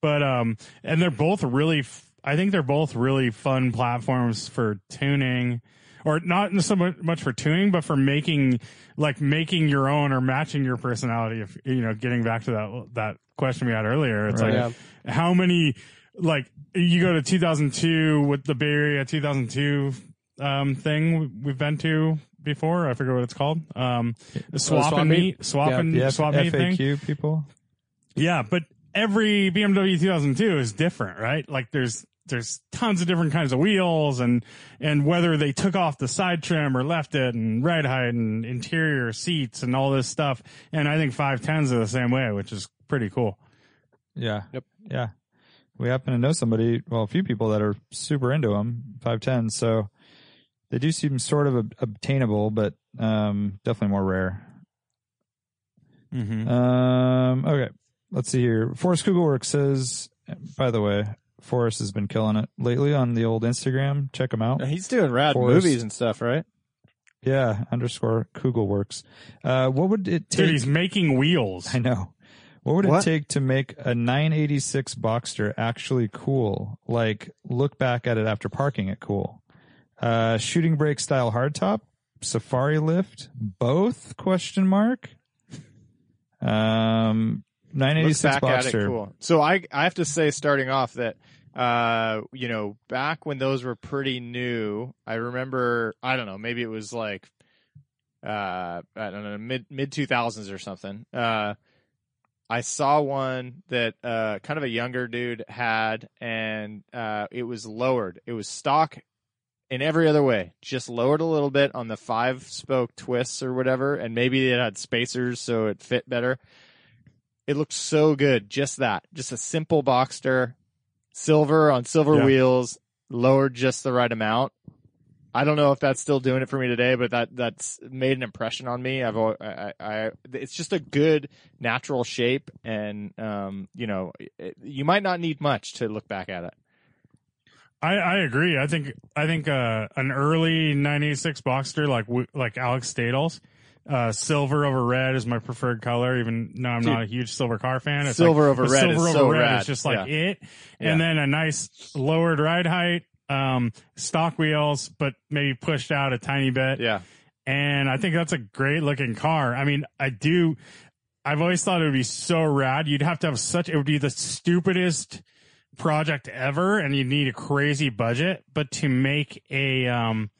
But um, and they're both really. F- I think they're both really fun platforms for tuning, or not so much for tuning, but for making like making your own or matching your personality. If you know, getting back to that that question we had earlier, it's Right. like how many like you go to 2002 with the Bay Area 2002 um, thing we've been to before. I forget what it's called. Um, swap, swap and meet? swap Yeah. and The F- swap meet thing. FAQ people. Yeah, but every BMW 2002 is different, right? Like there's there's tons of different kinds of wheels and and whether they took off the side trim or left it and ride height and interior seats and all this stuff. And I think 510s are the same way, which is pretty cool. Yeah. Yep. Yeah. We happen to know somebody, well, a few people that are super into them, 510s. So they do seem sort of ob- obtainable, but um, definitely more rare. Mm-hmm. Um, okay. Let's see here. Forrest Kugelwork says, by the way, Forrest has been killing it lately on the old Instagram. Check him out. He's doing rad Forrest. movies and stuff, right? Yeah. Underscore Kugelworks. Uh, what would it take? Dude, he's making wheels. I know. What would it take to make a 986 Boxster actually cool? Like, look back at it after parking it cool. Uh, shooting brake style hardtop, safari lift, both? Question mark. Um, Looks 986 back at it, Boxster. cool. So I I have to say, starting off, that uh, you know, back when those were pretty new, I remember I don't know, maybe it was like uh, I don't know, mid mid two thousands or something. Uh, I saw one that uh, kind of a younger dude had, and uh, it was lowered. It was stock in every other way, just lowered a little bit on the five spoke twists or whatever, and maybe it had spacers so it fit better. It looks so good, just that, just a simple Boxster, silver on silver Yeah. wheels, lowered just the right amount. I don't know if that's still doing it for me today, but that that's made an impression on me. I've I, I, it's just a good natural shape, and um, you know, it, you might not need much to look back at it. I, I agree. I think I think uh, an early '96 Boxster like like Alex Stadles, uh, silver over red is my preferred color. Even though I'm Dude. not a huge silver car fan, it's Silver like, over red Silver is over so red rad. is just like Yeah. it, and Yeah. then a nice lowered ride height, um, stock wheels, but maybe pushed out a tiny bit. Yeah, and I think that's a great looking car. I mean, I do. I've always thought it would be so rad. You'd have to have such. It would be the stupidest project ever, and you'd need a crazy budget. But to make a um,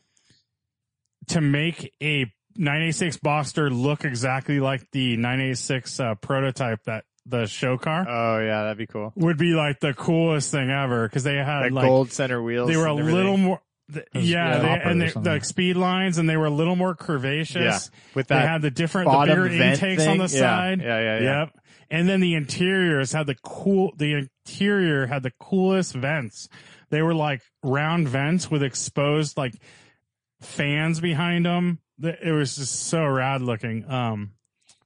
to make a 986 Boxster look exactly like the 986 uh, prototype that the show car oh yeah, that'd be cool. would be like the coolest thing ever because they had Like, like gold center wheels. they were a and little more. th- Those Yeah, they, choppers and they, something. the speed lines, and they were a little more curvaceous. Yeah, with that, they had the different, the bigger vent intakes on the. Yeah, side. yeah, yeah, yeah. Yep. And then the interiors had the cool. The interior had the coolest vents. They were like round vents with exposed like fans behind them. It was just so rad looking. Um,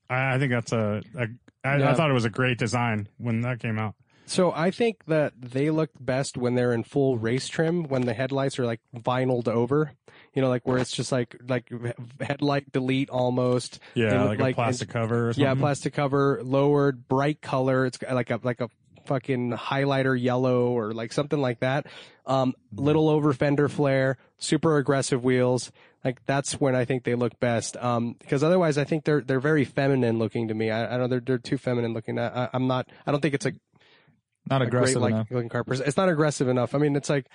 I, I think that's a. a I, I Yeah. thought it was a great design when that came out. So I think that they look best when they're in full race trim, when the headlights are like vinyled over. You know, like where it's just like like headlight delete almost. Yeah, look like, a plastic cover. Or Yeah, plastic cover, lowered, bright color. It's like a like a fucking highlighter yellow or like something like that. Um, little over fender flare, super aggressive wheels. Like that's when I think they look best. Um, because otherwise I think they're they're very feminine looking to me. I, I know they're they're too feminine looking. I, I, I'm not. I don't think it's a Not a aggressive great like looking car person. It's not aggressive enough. I mean, it's like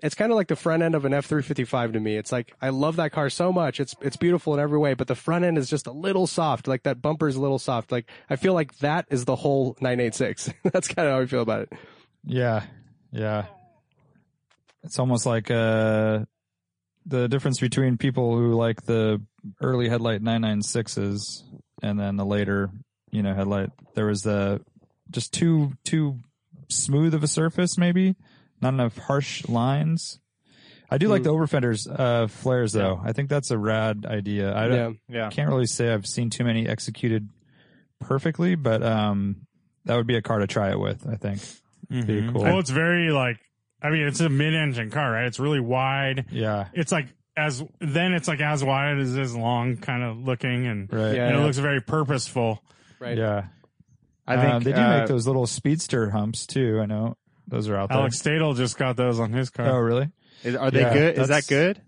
it's kind of like the front end of an F three fifty five to me. It's like I love that car so much. It's it's beautiful in every way, but the front end is just a little soft. Like that bumper is a little soft. Like I feel like that is the whole nine eight six. That's kind of how I feel about it. Yeah, yeah. It's almost like uh, the difference between people who like the early headlight 996s and then the later, you know, headlight. There was the just too too smooth of a surface, maybe not enough harsh lines. I do like the overfenders uh, flares though. I think that's a rad idea. I don't, Yeah. Yeah. can't really say I've seen too many executed perfectly, but um, that would be a car to try it with. I think. Be cool. Well, it's very like. I mean, it's a mid-engine car, right? It's really wide. Yeah. It's like as then it's like as wide as is long, kind of looking, and Right. Yeah. and it looks very purposeful. Right. Yeah. I think Um, they do uh, make those little speedster humps too. I know those are out there. Alex Stadel just got those on his car. oh, really? Is, are they Yeah, good? Is that that's- good?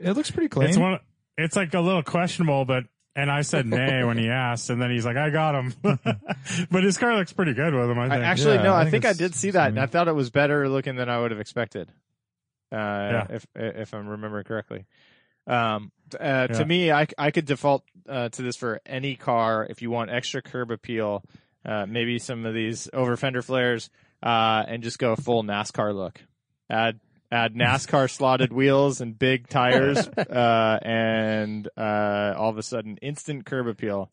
It looks pretty clean. it's one. It's like a little questionable, but and I said nay when he asked, and then he's like, "I got him," but his car looks pretty good with him. I I, think. actually, Yeah, no. I I think think I it's- did see that, and I I thought it was better looking than I would have expected. Uh, if if I'm remembering correctly. Um, uh, Yeah. To me, I, I could default uh, to this for any car if you want extra curb appeal, uh, maybe some of these over fender flares, uh, and just go full NASCAR look. Add add NASCAR slotted wheels and big tires, uh, and uh, all of a sudden instant curb appeal.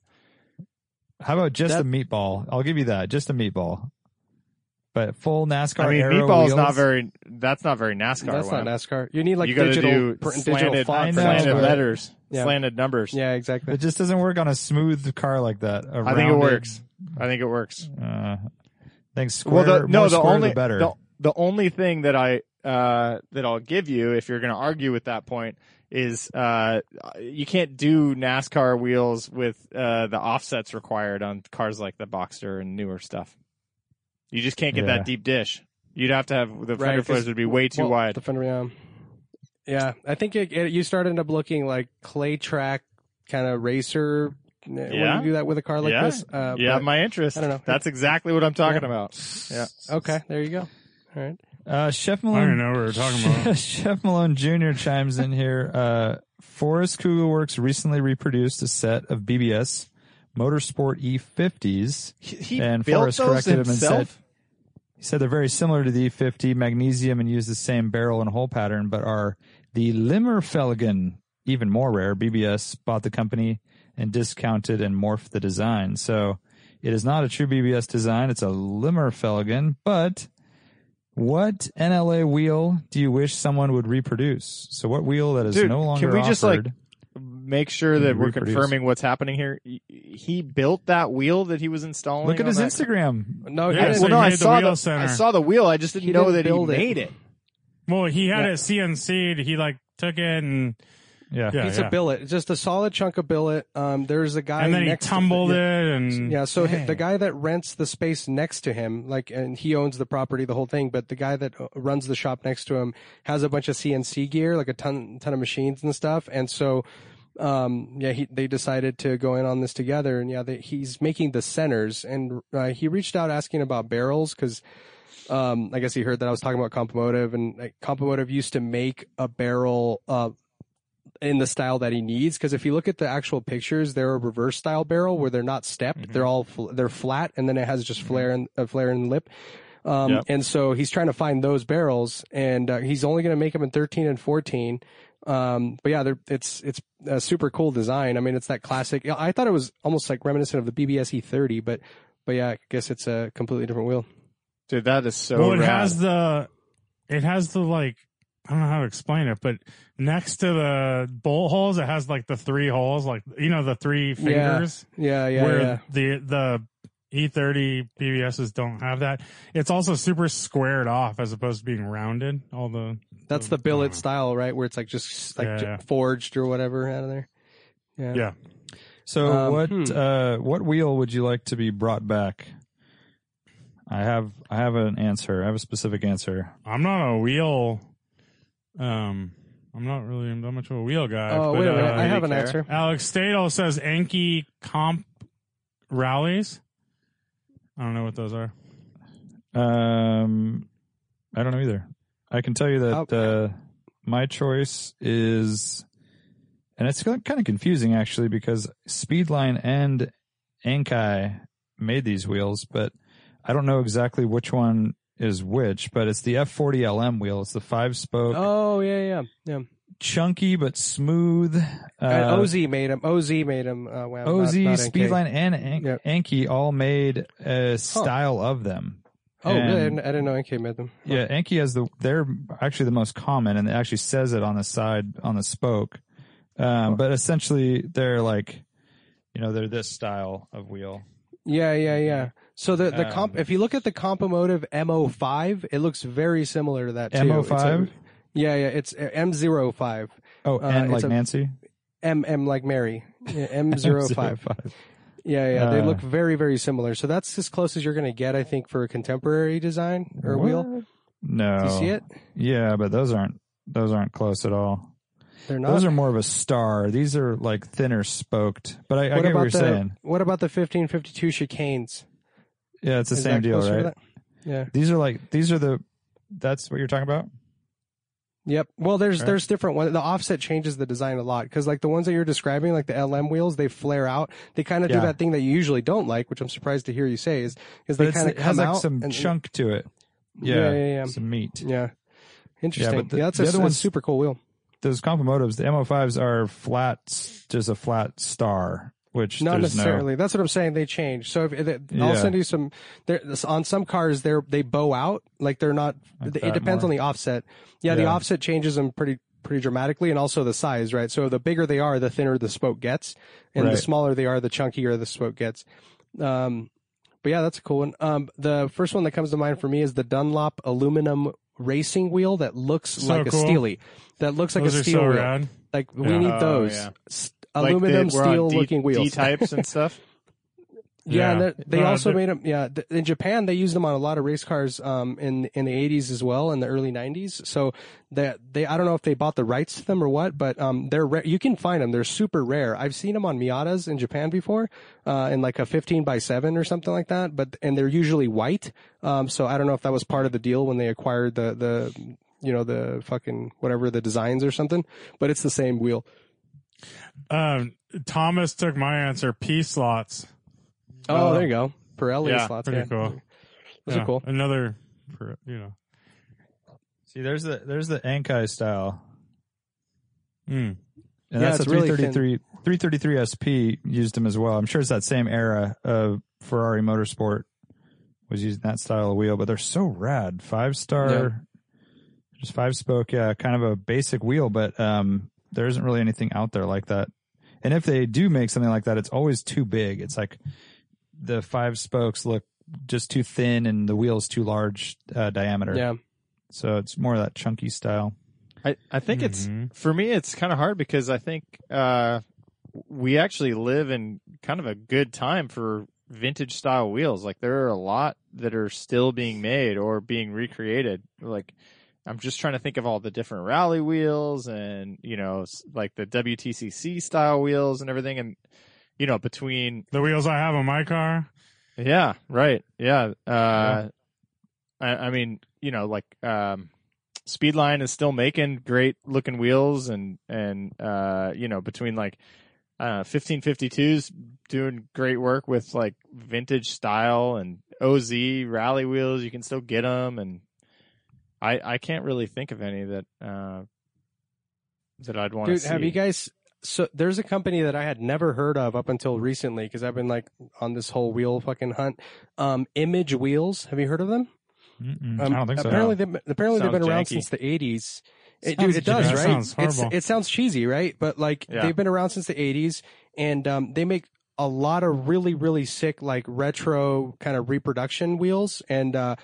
How about just That- a meatball? I'll give you that. Just a meatball. But full NASCAR. I mean, aero meatball's wheels, not very. That's not very NASCAR. That's not NASCAR. You need like you digital, do pr- digital slanted, font for I know, slanted letters, Yeah. slanted numbers. Yeah, exactly. It just doesn't work on a smooth car like that. a I think it works. I think it works. Uh, I think square. well, the, no, the square, only the better. The, the only thing that I uh, that I'll give you if you're going to argue with that point is uh, you can't do NASCAR wheels with uh, the offsets required on cars like the Boxster and newer stuff. You just can't get Yeah. that deep dish. You'd have to have the Right, fender 'cause- flares would be way too Well, wide. The fender, yeah. Yeah, I think it, it, you start end up looking like clay track kind of racer uh, when you do that with a car like Yeah. this. Uh, you have but- my interest. I don't know. That's exactly what I'm talking about. Yeah. okay, there you go. All right. Uh, Chef I don't Malone. know what we were talking about. Chef Malone Jr. chimes in here. Uh, Forrest Kugel Works recently reproduced a set of BBS Motorsport E50s. He, he And built Forrest those corrected him and himself. said- He said they're very similar to the E50 magnesium and use the same barrel and hole pattern, but are the Limmerfelgen, even more rare. BBS bought the company and discounted and morphed the design. So it is not a true BBS design. It's a Limmerfelgen, but what NLA wheel do you wish someone would reproduce? So what wheel that is Dude, no longer can we just, like, Make sure that we're Reproduce. confirming what's happening here. He- He built that wheel that he was installing. look at on his that- Instagram. No, Yeah, he didn't. so well, no, I made the saw the. I saw the wheel. I just didn't He know didn't that he build it. made it. Well, he had Yeah. it CNC'd. He like took it and Yeah. yeah, It's yeah. a billet. Just a solid chunk of billet. Um, there's a guy and then he next to- tumbled yeah. it and Yeah, so Dang. the guy that rents the space next to him, like, and he owns the property, the whole thing, but the guy that uh, runs the shop next to him has a bunch of CNC gear, like a ton, ton of machines and stuff. And so, um, yeah, he, they decided to go in on this together. And yeah, they, he's making the centers and, uh, he reached out asking about barrels because, um, I guess he heard that I was talking about Compomotive and like, Compomotive used to make a barrel, uh, in the style that he needs. Because if you look at the actual pictures, they're a reverse style barrel where they're not stepped; they're all fl- they're flat, and then it has just flare and a flare and lip. Um, Yep. And so he's trying to find those barrels, and uh, he's only going to make them in 13 and 14. Um, but yeah, they're, it's it's a super cool design. I mean, it's that classic. I thought it was almost like reminiscent of the BBS E30, but but yeah, I guess it's a completely different wheel. Dude, that is so well, it rad. has the it has the like I don't know how to explain it, but next to the bolt holes, it has like the three holes, like you know the three fingers. Yeah, yeah, where yeah. the the E30 BBSs don't have that. It's also super squared off as opposed to being rounded. All the That's the billet style, right? Where it's like just like Yeah, yeah. forged or whatever out of there. Yeah. yeah. So Um, what hmm. uh, what wheel would you like to be brought back? I have I have an answer. I have a specific answer. I'm not a wheel. Um, I'm not really that much of a wheel guy. Oh but, wait a minute, uh, I have an care? answer. Alex Stadel says Enkei comp rallies. I don't know what those are. Um, I don't know either. I can tell you that Oh. uh, my choice is, and it's kind of confusing actually because Speedline and Enkei made these wheels, but I don't know exactly which one is which. But it's the F40 LM wheel. It's the five spoke, Oh yeah, yeah, yeah. chunky but smooth. and Uh, OZ made them. OZ made them. Uh, well, OZ, not, not Speedline, and An- Yep. Enkei all made a style of them. Oh, really? I And- didn't, I didn't know Enkei made them. Yeah, Enkei has the they're actually the most common, and it actually says it on the side on the spoke. Um, but essentially, they're like, you know, they're this style of wheel. Yeah, yeah, yeah. So the the comp, Um, if you look at the Compomotive MO5, it looks very similar to that too. MO5? A- yeah, yeah. It's uh, M05. Oh, Uh, like a- Nancy. M M like Mary. Yeah, M05. Yeah, yeah. They Uh, look very, very similar. So that's as close as you're going to get, I think, for a contemporary design or wheel. No, Do you see it? Yeah, but those aren't those aren't close at all. They're not. Those are more of a star. These are like thinner spoked. But I, I get what you're the saying. what about the 1552 chicanes? Yeah, it's the Is same deal, right? Yeah. These are like these are the. That's what you're talking about. Yep. Well, there's Right. there's different ones. The offset changes the design a lot because like the ones that you're describing, like the LM wheels, they flare out. They kind of Yeah. do that thing that you usually don't like, which I'm surprised to hear you say is is But they kind of has come like out some and- chunk to it. Yeah, Yeah, yeah, yeah. Some meat. Yeah. Interesting. Yeah, but the- that's the a, other ones- super cool wheel. Those Compomotives, the MO5s are flat, just a flat star, which Not there's necessarily. That's what I'm saying. They change. So if, if I'll Yeah. send you some. There on some cars, they're they bow out. Like they're not. Like it depends more. on the offset. Yeah, the offset changes them pretty pretty dramatically, and also the size. Right. So the bigger they are, the thinner the spoke gets, and the smaller they are, the chunkier the spoke gets. Um, but yeah, that's a cool one. Um, the first one that comes to mind for me is the Dunlop aluminum racing wheel that looks So like cool. a steely. That looks like Those a are steel so wheel. rad. Like we Yeah. need Oh, those yeah. Like aluminum they were steel D- looking wheels. D types and stuff. Yeah, Yeah. they also made them. Yeah, th- in Japan they used them on a lot of race cars um, in in the 80s as well, in the early 90s. So that they, I don't know if they bought the rights to them or what, but um, they're ra- you can find them. They're super rare. I've seen them on Miatas in Japan before, uh, in like a 15 by 7 or something like that. But and they're usually white. Um, so I don't know if that was part of the deal when they acquired the the you know the fucking whatever the designs or something. But it's the same wheel. Um, Thomas took my answer. P slots. Oh, Oh. there you go. Pirelli Yeah, slots. Pretty yeah. cool. Those Yeah, are cool. Another, you know. See, there's the there's the Enkei style, Mm. and Yeah, that's it's a really 333 333 SP used them as well. I'm sure it's that same era of Ferrari Motorsport was using that style of wheel, but they're so rad. Five star, Yeah. just five spoke, yeah, kind of a basic wheel, but um, there isn't really anything out there like that. And if they do make something like that, it's always too big. It's like the five spokes look just too thin, and the wheel's too large uh, diameter. Yeah. So it's more of that chunky style. I, I think Mhm. it's for me it's kind of hard because I think uh, we actually live in kind of a good time for vintage style wheels. Like there are a lot that are still being made or being recreated. Like I'm just trying to think of all the different rally wheels and you know like the WTCC style wheels and everything and you know between The wheels I have on my car. yeah, right. Yeah. Uh, I, I mean, you know, like, um, Speedline is still making great looking wheels and, and, uh, you know, between like, uh, 1552s doing great work with like vintage style and OZ rally wheels. You can still get them. And I, I can't really think of any that, uh, that I'd want to see. have you guys? So there's a company that I had never heard of up until recently because I've been like on this whole wheel fucking hunt. Um, Image Wheels. Have you heard of them? Um, I don't think so. apparently, they've, apparently they've Sounds been around janky. since the 80s. It, Sounds dude, it does, janky. right? Sounds It's, it sounds cheesy, right? But like Yeah. they've been around since the 80s, and um, they make a lot of really, really sick like retro kind of reproduction wheels, and uh,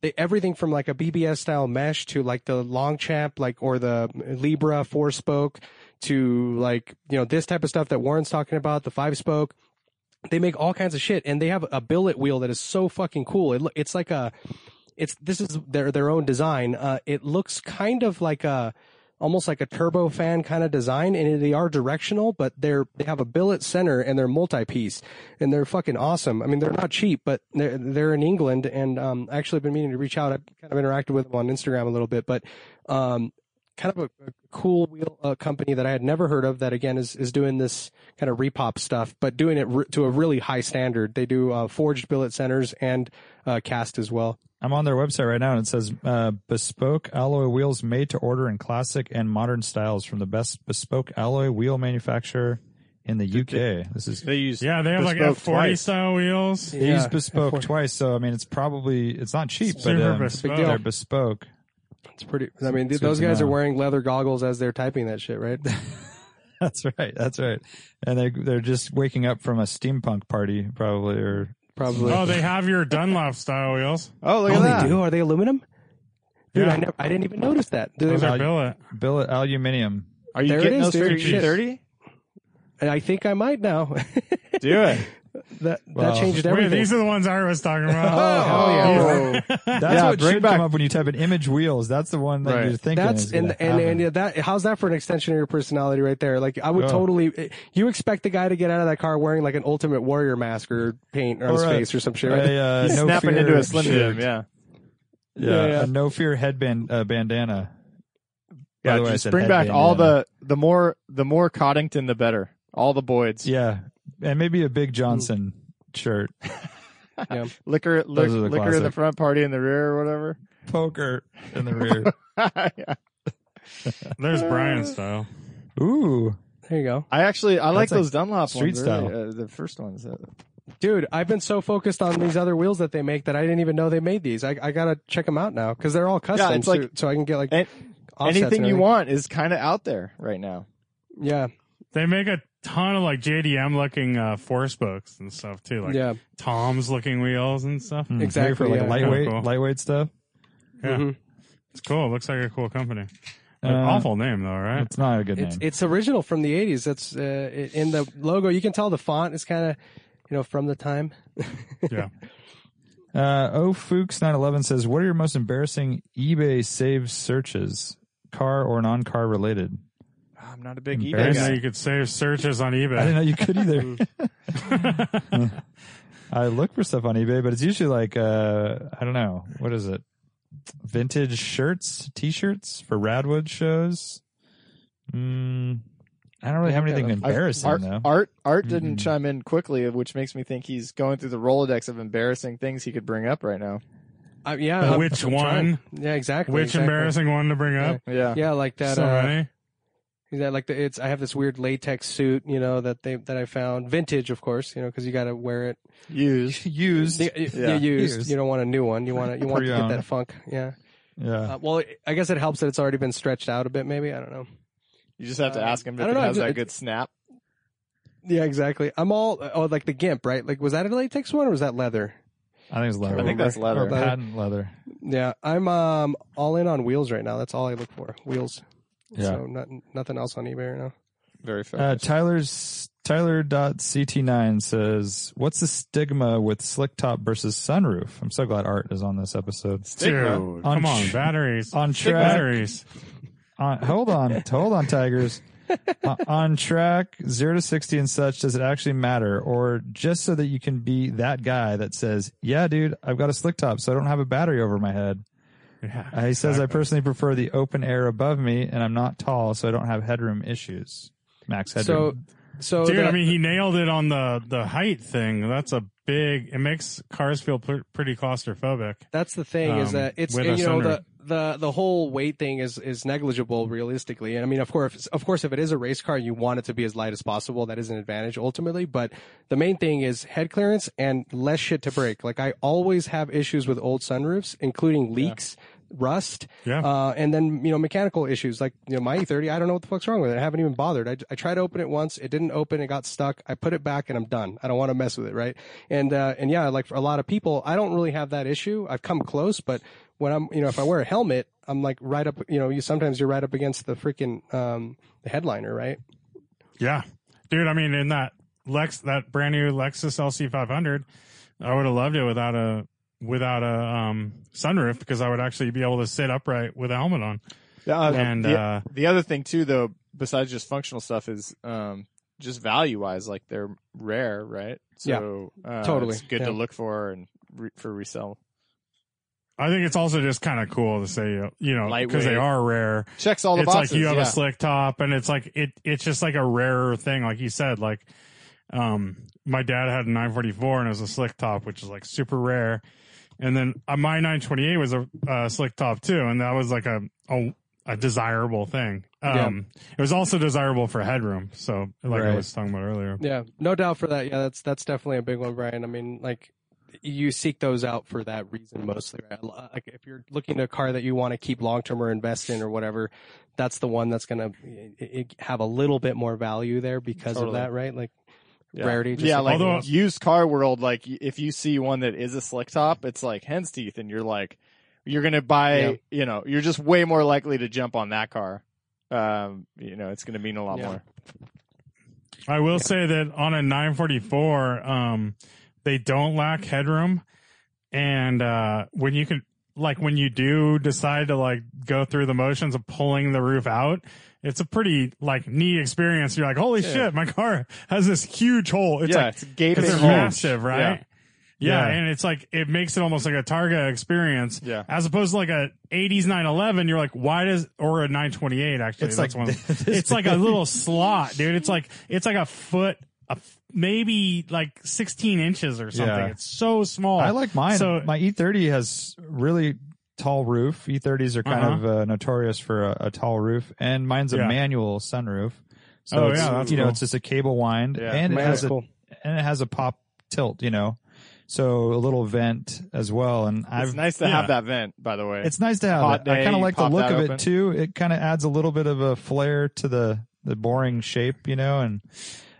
they, everything from like a BBS style mesh to like the Longchamp, like or the Libra four spoke to like you know this type of stuff that Warren's talking about, the five spoke. They make all kinds of shit, and they have a billet wheel that is so fucking cool. It, it's like a, it's this is their their own design. Uh, it looks kind of like a, almost like a turbo fan kind of design, and they are directional, but they're they have a billet center and they're multi piece, and they're fucking awesome. I mean, they're not cheap, but they're they're in England, and um, I actually been meaning to reach out. I've kind of interacted with them on Instagram a little bit, but um, kind of a, a cool wheel uh, company that I had never heard of. That again is is doing this kind of repop stuff, but doing it re- to a really high standard. They do uh, forged billet centers and uh, cast as well. I'm on their website right now and it says uh, bespoke alloy wheels made to order in classic and modern styles from the best bespoke alloy wheel manufacturer in the UK. This is They use Yeah, they have like bespoke F40 twice. style wheels. they use bespoke F40. twice, so I mean it's probably it's not cheap, Super but um, bespoke. they're bespoke. It's pretty. I mean, It's th- those good to guys are wearing leather goggles as they're typing that shit, right? That's right. That's right. And they they're just waking up from a steampunk party, probably, or Probably. Oh, they have your Dunlop style wheels. Oh, look Oh, at that. they do. Are they aluminum? Dude, Yeah. I never. I didn't even notice that. Do Those they, are billet. billet aluminium. Are you There getting is, those dude. for Shit. G30? I think I might now. Do it. That Well, that changed Wait, everything. these are the ones I was talking about. Oh, hell yeah. Oh. That's Yeah, what should back- come up when you type in image wheels. That's the one that Right. you're thinking. That's is gonna and and, happen. and that how's that for an extension of your personality right there? Like I would Yeah. totally. You expect the guy to get out of that car wearing like an Ultimate Warrior mask or paint on his Or a- face or some shit, right? A, uh, He's no snapping into a Slim shirt. Jim, yeah. Yeah, Yeah, yeah. a no fear headband uh, bandana. Yeah, way, just bring back all the the more the more Coddington the better. All the Boyds. Yeah, and maybe a Big Johnson shirt. Liquor Those are the liquor in the front, party in the rear, or whatever. Poker in the rear. yeah. There's Brian style. Ooh, There you go. I actually I like That's like those Dunlop street ones. style. really, uh, the first ones. Uh, Dude, I've been so focused on these other wheels that they make that I didn't even know they made these. I, I gotta check them out now because they're all custom. Yeah, it's like- so, so I can get like and anything and you want is kind of out there right now. Yeah, They make a ton of like JDM looking uh, four spokes and stuff too, like yeah, Toms looking wheels and stuff. Hmm, Exactly, for like yeah. lightweight, Cool. lightweight stuff. Yeah, Mhm. it's cool. It looks like a cool company. Uh, awful name though, right? It's not a good it's name. it's original from the '80s. It's uh, it- in the logo. You can tell the font is kind of you know from the time. Yeah. Uh, oh, Fuchs nine eleven says, "What are your most embarrassing eBay save searches, car or non-car related?" I'm not a big I eBay didn't know guy. you could save searches on eBay. I didn't know you could either. I look for stuff on eBay, but it's usually like uh, I don't know what is it, vintage shirts, T-shirts for Radwood shows. Mm, I don't really have anything I- embarrassing Art, though. Art, Art didn't Mm-mm. chime in quickly, which makes me think he's going through the Rolodex of embarrassing things he could bring up right now. Uh, yeah, I'm- Which I'm one? trying. Yeah, exactly. Which exactly. embarrassing one to bring up? Yeah. Yeah, like that. so uh, many. Is that like the, it's? I have this weird latex suit, you know, that they that I found vintage, of course, you know, because you got to wear it. Used. Used, You, you- Yeah. used. Used. You don't want a new one. You want to, you want to get that funk. Yeah. yeah. Uh, well, I guess it helps that it's already been stretched out a bit. Maybe I don't know. You just have to Um, ask him I if don't it know, has it- that it- good snap. Yeah, exactly. I'm all oh like the gimp, right? Like was that a latex one or was that leather? I think it's leather. I think that's leather. Or patent leather. Yeah, I'm um all in on wheels right now. That's all I look for. Wheels. Yeah. So not, nothing else on eBay right now. Very Uh, focused. Tyler's Tyler.ct9 says, "What's the stigma with slick top versus sunroof?" I'm so glad Art is on this episode. Stigma. Dude, On come on, batteries. On track, batteries. on, hold on, hold on, Tigers. Uh, on track zero to sixty and such, does it actually matter, or just so that you can be that guy that says, "Yeah, dude, I've got a slick top, so I don't have a battery over my head." Yeah, Uh, he says, "I personally prefer the open air above me, and I'm not tall, so I don't have headroom issues." Max headroom. So Dude, the- I mean, he nailed it on the the height thing. That's a big. It makes cars feel pr- pretty claustrophobic. That's the thing is um, that it's you know the the the whole weight thing is is negligible realistically. And I mean, of course, of course, if it is a race car, you want it to be as light as possible. That is an advantage ultimately. But the main thing is head clearance and less shit to break. Like I always have issues with old sunroofs, including leaks. Rust, Yeah. uh, and then you know mechanical issues like you know my E30. I don't know what the fuck's wrong with it. I haven't even bothered. I, I tried to open it once, it didn't open, it got stuck. I put it back, and I'm done. I don't want to mess with it, right? And uh, and yeah, like for a lot of people, I don't really have that issue. I've come close, but when I'm, you know, if I wear a helmet, I'm like right up, you know, you sometimes you're right up against the freaking um, the headliner, right? Yeah, dude. I mean, in that Lex, that brand new Lexus LC500, I would have loved it without a without a um, sunroof because I would actually be able to sit upright with a helmet on. Uh, and, the, uh, the other thing too, though, besides just functional stuff, is um, just value wise, like they're rare, right? So uh, totally, it's good yeah. to look for and re- for resell. I think it's also just kind of cool to say, you know, because they are rare. Checks all the it's boxes. like you have yeah. a slick top, and it's like it. It's just like a rarer thing, like you said. Like, um, my dad had a 944 and it was a slick top, which is like super rare. And then uh, my 928 was a uh, slick top too, and that was like a a, a desirable thing. Um, it was also desirable for headroom. So, like I was talking about earlier. Yeah, no doubt for that. Yeah, that's that's definitely a big one, Brian. I mean, like you seek those out for that reason mostly, right? Like if you're looking at a car that you want to keep long term or invest in or whatever, that's the one that's going to have a little bit more value there because Totally. of that, right? Like Yeah. rarity. Just yeah, like Although- used car world, like if you see one that is a slick top, it's like hen's teeth, and you're like, you're gonna buy, Yeah. you know, you're just way more likely to jump on that car. Um, you know, it's gonna mean a lot Yeah. more. I will say that on a 944, um, they don't lack headroom. And, uh, when you can, like, when you do decide to, like, go through the motions of pulling the roof out, it's a pretty, like, neat experience. You're like, holy Yeah. shit, my car has this huge hole. It's yeah, like, it's gaping hole. massive, right? Yeah, Yeah. and it's like it makes it almost like a Targa experience. Yeah. As opposed to like a 80s 911, you're like, why does or a 928 actually? It's that's like one. it's like a little slot, dude. It's like it's like a foot, a f- maybe like 16 inches or something. Yeah. It's so small. I like mine. So my E30 has really tall roof. E30s are kind Uh-huh. of uh, notorious for a, a tall roof, and mine's a Yeah. manual sunroof. So Oh, it's, yeah, that's you know, it's just a cable wind, Yeah. and it Man, has that's a cool. and it has a pop tilt. You know, so a little vent as well. And It's I've nice to yeah. have that vent, by the way. it's nice to have Hot it. I kind of like the look that of open. it too. It kind of adds a little bit of a flair to the the boring shape, you know. And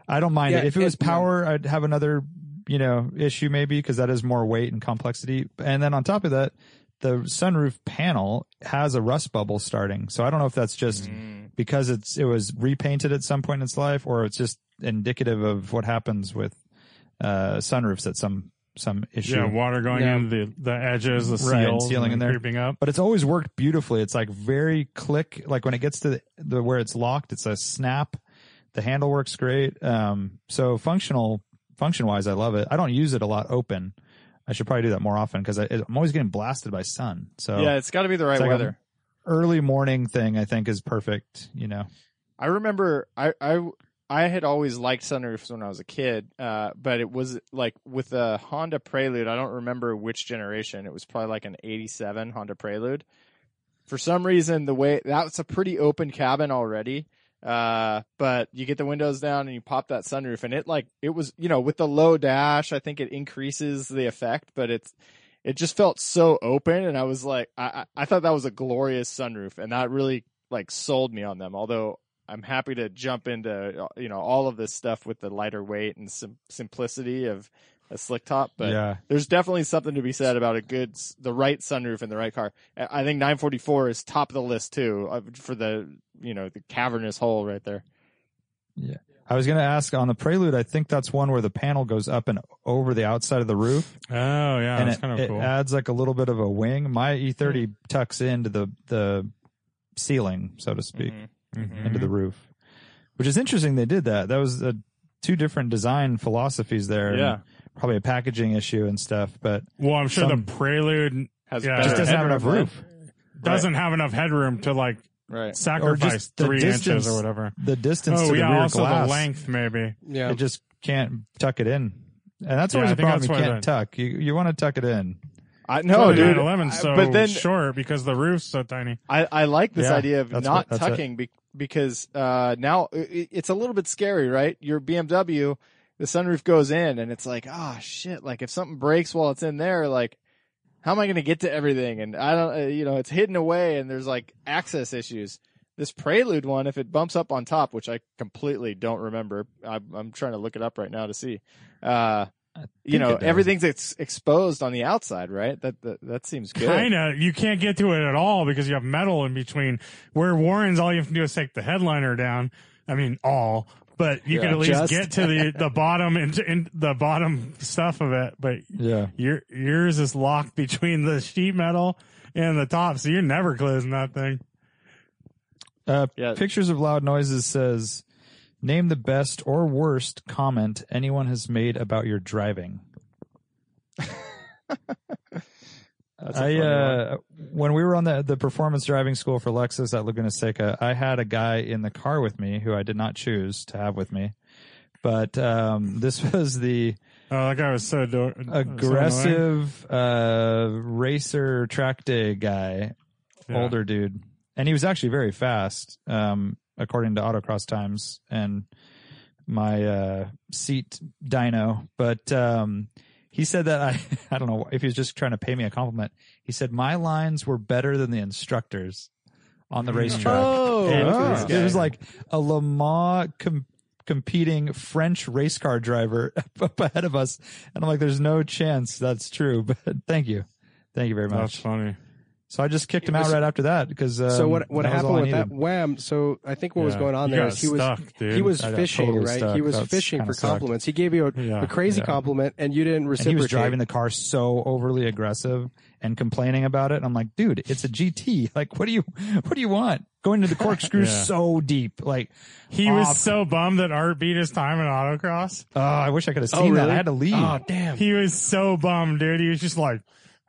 I don't mind Yeah, it. If it was it- power, I'd have another you know issue maybe because that is more weight and complexity. And then on top of that, the sunroof panel has a rust bubble starting. So I don't know if that's just Mm. because it's it was repainted at some point in its life, or it's just indicative of what happens with uh, sunroofs at some some issue. yeah, water going Yeah. into the the edges, the Right, seals, sealing and in there. creeping up. but it's always worked beautifully. It's like very click. Like when it gets to the, the where it's locked, it's a snap. The handle works great. Um, so functional, function wise, I love it. I don't use it a lot open. I should probably do that more often because I'm always getting blasted by sun. So Yeah, it's got to be the right like weather. early morning thing I think is perfect. You know, I remember I, I I had always liked sunroofs when I was a kid, uh, but it was like with a Honda Prelude. I don't remember which generation. It was probably like an '87 Honda Prelude. For some reason, the way that's a pretty open cabin already. Uh, but you get the windows down and you pop that sunroof, and it like it was you know with the low dash, I think it increases the effect, but it's it just felt so open, and I was like, I I, thought that was a glorious sunroof, and that really like sold me on them. Although I'm happy to jump into uh, you know all of this stuff with the lighter weight and sim- simplicity of a slick top, but yeah, there's definitely something to be said about a good, the right sunroof in the right car. I I think 944 is top of the list too for the you know the cavernous hole right there. Yeah. I was going to ask on the Prelude. I think that's one where the panel goes up and over the outside of the roof. Oh yeah, and that's it, kind of it adds like a little bit of a wing. My E30 tucks into the the ceiling, so to speak, Mhm. into the roof, which is interesting. They did that. That was uh two different design philosophies there. and Yeah. Probably a packaging issue and stuff, but Well, I'm sure the Prelude Has Yeah. just doesn't have enough roof. doesn't have enough headroom to like Right. sacrifice the three distance- inches or whatever. The distance Oh to the yeah, rear also glass, the length maybe. Yeah. it just can't tuck it in. And that's Yeah, always I a think problem. that's You can't the- tuck. You you want to tuck it in. I No, no, dude. 911 I- so but then short because the roof's so tiny. I, I like this Yeah, idea of not what- that's it. tucking be, because uh, now it, it's a little bit scary, right? Your BMW, the sunroof goes in, and it's like, ah, shit! Like if something breaks while it's in there, like how am I going to get to everything? And I don't, uh, you know, it's hidden away, and there's like access issues. This Prelude one, if it bumps up on top, which I completely don't remember, I'm, I'm trying to look it up right now to see. Uh, you know, everything's ex- exposed on the outside, right? That that, that seems good. Kinda. You can't get to it at all because you have metal in between. Where Warren's, all you have to do is take the headliner down. I mean, all, but you Yeah, can at least just. get to the the bottom and in the bottom stuff of it. But Yeah. your yours is locked between the sheet metal and the top, so you're never closing that thing. Uh, Yeah. Pictures of loud noises says, name the best or worst comment anyone has made about your driving. That's a I funny uh, when we were on the the performance driving school for Lexus at Laguna Seca, I had a guy in the car with me who I did not choose to have with me, but um, this was the Oh, that guy was so do- so aggressive uh, racer track day guy, Yeah. older dude, and he was actually very fast, um, according to autocross times and my uh, seat dyno. But um, he said that I I don't know if he was just trying to pay me a compliment. He said my lines were better than the instructors on the racetrack. Oh, And look oh. it was- like a Le Mans com- competing French race car driver up ahead of us. And I'm like, there's no chance that's true, but thank you. Thank you very much. That's funny. So I just kicked It him out right after that because. Um, so what what that happened I with that wham? So I think what was going on You there got is he was stuck, dude. he was fishing, totally right? stuck. He was That's fishing kinda for sucked. compliments. He gave you a, Yeah. a crazy Yeah. compliment, and you didn't And reciprocate. he was driving the car so overly aggressive and complaining about it. I'm like, dude, it's a GT. Like, what do you, what do you want? Going to the corkscrew Yeah. so deep. Like, He off. was so bummed that Art beat his time in autocross. oh, I wish I could have Oh, seen that. I had to leave. Oh damn! He was so bummed, dude. He was just like,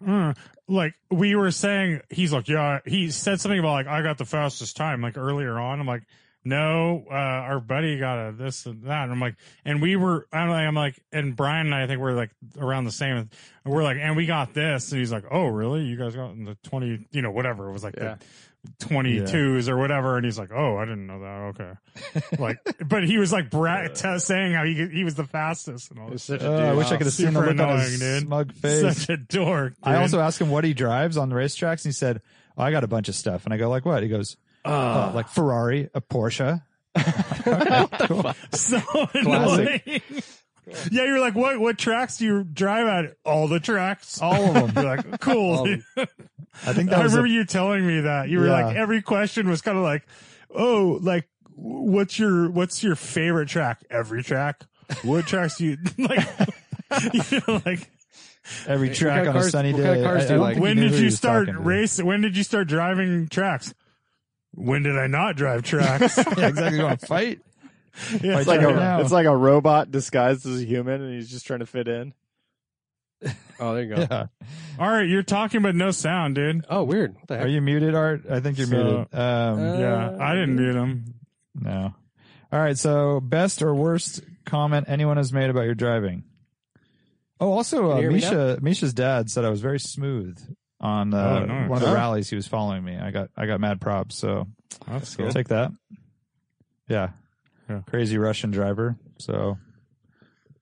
"Mm." Like we were saying. He's like, yeah. He said something about like I got the fastest time like earlier on. I'm like, no, uh, our buddy got a this and that. And I'm like, and we were. I'm like, I'm like, and Brian and I, I think we're like around the same. And we're like, and we got this. And he's like, oh really? You guys got in the twenty, you know, whatever. It was like Yeah. the. 22s or whatever and he's like oh i didn't know that okay like but he was like bra- t- saying how he he was the fastest and all was this such a Oh, I wish I could have seen the Super look on his dude. smug face. such a dork I also asked him what he drives on the racetracks, and he said, oh, "I got a bunch of stuff." And I go, "Like what?" He goes, Ah. "Oh, like Ferrari, a Porsche." so annoying. Yeah, you're like, what? What tracks do you drive at? All the tracks, All of them. You're like, cool. All I think that I was a- remember you telling me that. You were Yeah. like, every question was kind of like, oh, like, what's your what's your favorite track? Every track. What tracks do you like? you know, like every track kind of on a sunny day. kind of I- do I like? when did you start talking to. race? When did you start driving tracks? When did I not drive tracks? yeah, exactly. You want to fight? Yeah, It's like right a now. it's like a robot disguised as a human, and he's just trying to fit in. Oh, there you go. Yeah. all right, you're talking but no sound, dude. Oh, weird. What the heck? Are you muted, Art? I think you're So- muted. Um, Uh, Yeah, I didn't mute him. no. All right. So, best or worst comment anyone has made about your driving? Oh, also, uh, you hear me Misha, Misha's dad said I was very smooth on uh, Oh, nice. one of the rallies he was following me. I got, I got mad props. So That's cool. take that. Yeah. Yeah. Crazy Russian driver. So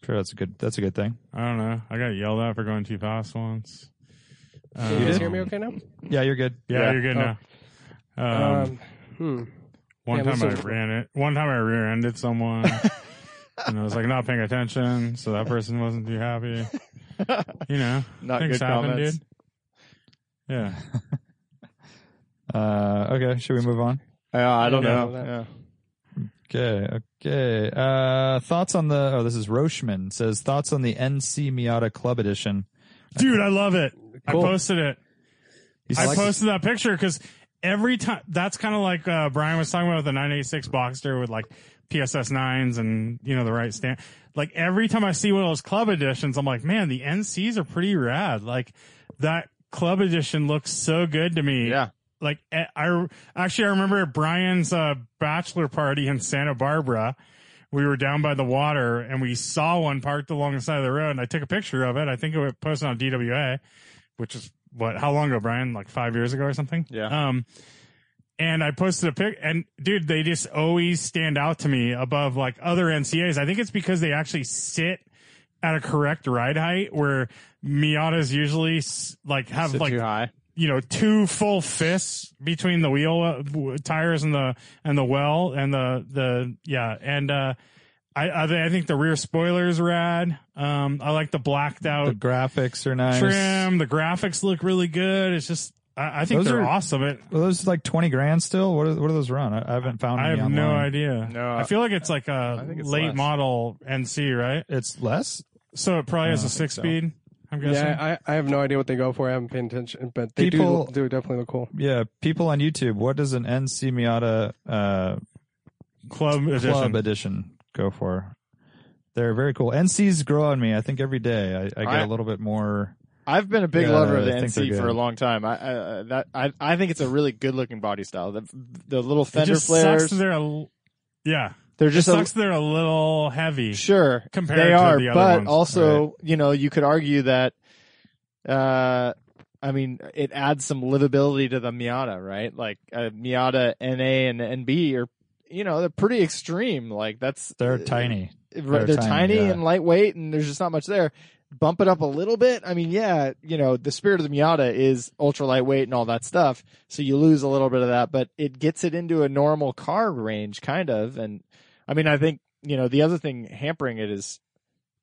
sure that's a good, that's a good thing. I don't know. I got yelled at for going too fast once. Can you guys Um, hear me okay now? Yeah, you're good. Yeah, Yeah. you're good Oh. now. Um, Um, hmm. one yeah, time I is- ran it. One time I rear-ended someone, and I was like not paying attention, so that person wasn't too happy. You know, Not things good happen, comments. dude. Yeah. Uh, okay. Should we move on? Yeah, I don't know. Yeah, know. That- Yeah. Okay, okay. Uh, thoughts on the, oh, this is Rochman says thoughts on the NC Miata Club Edition. Dude, I love it. Cool. I posted it. He's I like- posted that picture because every time that's kind of like uh, Brian was talking about with the 986 Boxster with like PSS nines and you know the right stand. Like every time I see one of those club editions, I'm like, man, the NCs are pretty rad. Like that club edition looks so good to me. Yeah. Like eh, I actually I remember at Brian's uh, bachelor party in Santa Barbara. We were down by the water and we saw one parked along the side of the road and I took a picture of it. I think it was posted on DWA, which is what, how long ago, Brian? Like five years ago or something? Yeah. Um, and I posted a pic and dude, they just always stand out to me above like other NCAs. I think it's because they actually sit at a correct ride height where Miatas usually like have Sit like too high. You know two full fists between the wheel uh, tires and the and the well and the the yeah and uh I I, I think the rear spoiler is rad. Um, I like the blacked the out graphics are nice. trim. The graphics look really good. It's just I, I think Those they're are- awesome. It Well, those like 20 grand still? What are, what are those run? I, I haven't found I any have no idea. No, I feel like it's like a it's late less. model NC, right? It's less? So it probably has a don't six so. speed. I'm guessing. Yeah, I, I have no idea what they go for. I haven't paid attention, but they People- do do definitely look cool. Yeah. People on YouTube, what does an NC Miata, uh, Club edition. Club edition go for? They're very cool. NCs grow on me. I think every day I, I get I- a little bit more. I've been a big Yeah, lover of the I NC for a long time. I, I uh, that I I think it's a really good looking body style. The the little It fender just flares, sucks they're a, yeah. They're It just a, sucks they're a little heavy. Sure, compared they to are, the other but ones. also, you know, you could argue that, uh, I mean, it adds some livability to the Miata, right? Like uh, Miata NA and NB are, you know, they're pretty extreme. Like that's They're uh, tiny. They're, They're tiny, tiny, yeah. and lightweight, and there's just not much there. Bump it up a little bit. I mean, yeah, you know, the spirit of the Miata is ultra lightweight and all that stuff. So you lose a little bit of that, but it gets it into a normal car range, kind of. And I mean, I think you know the other thing hampering it is,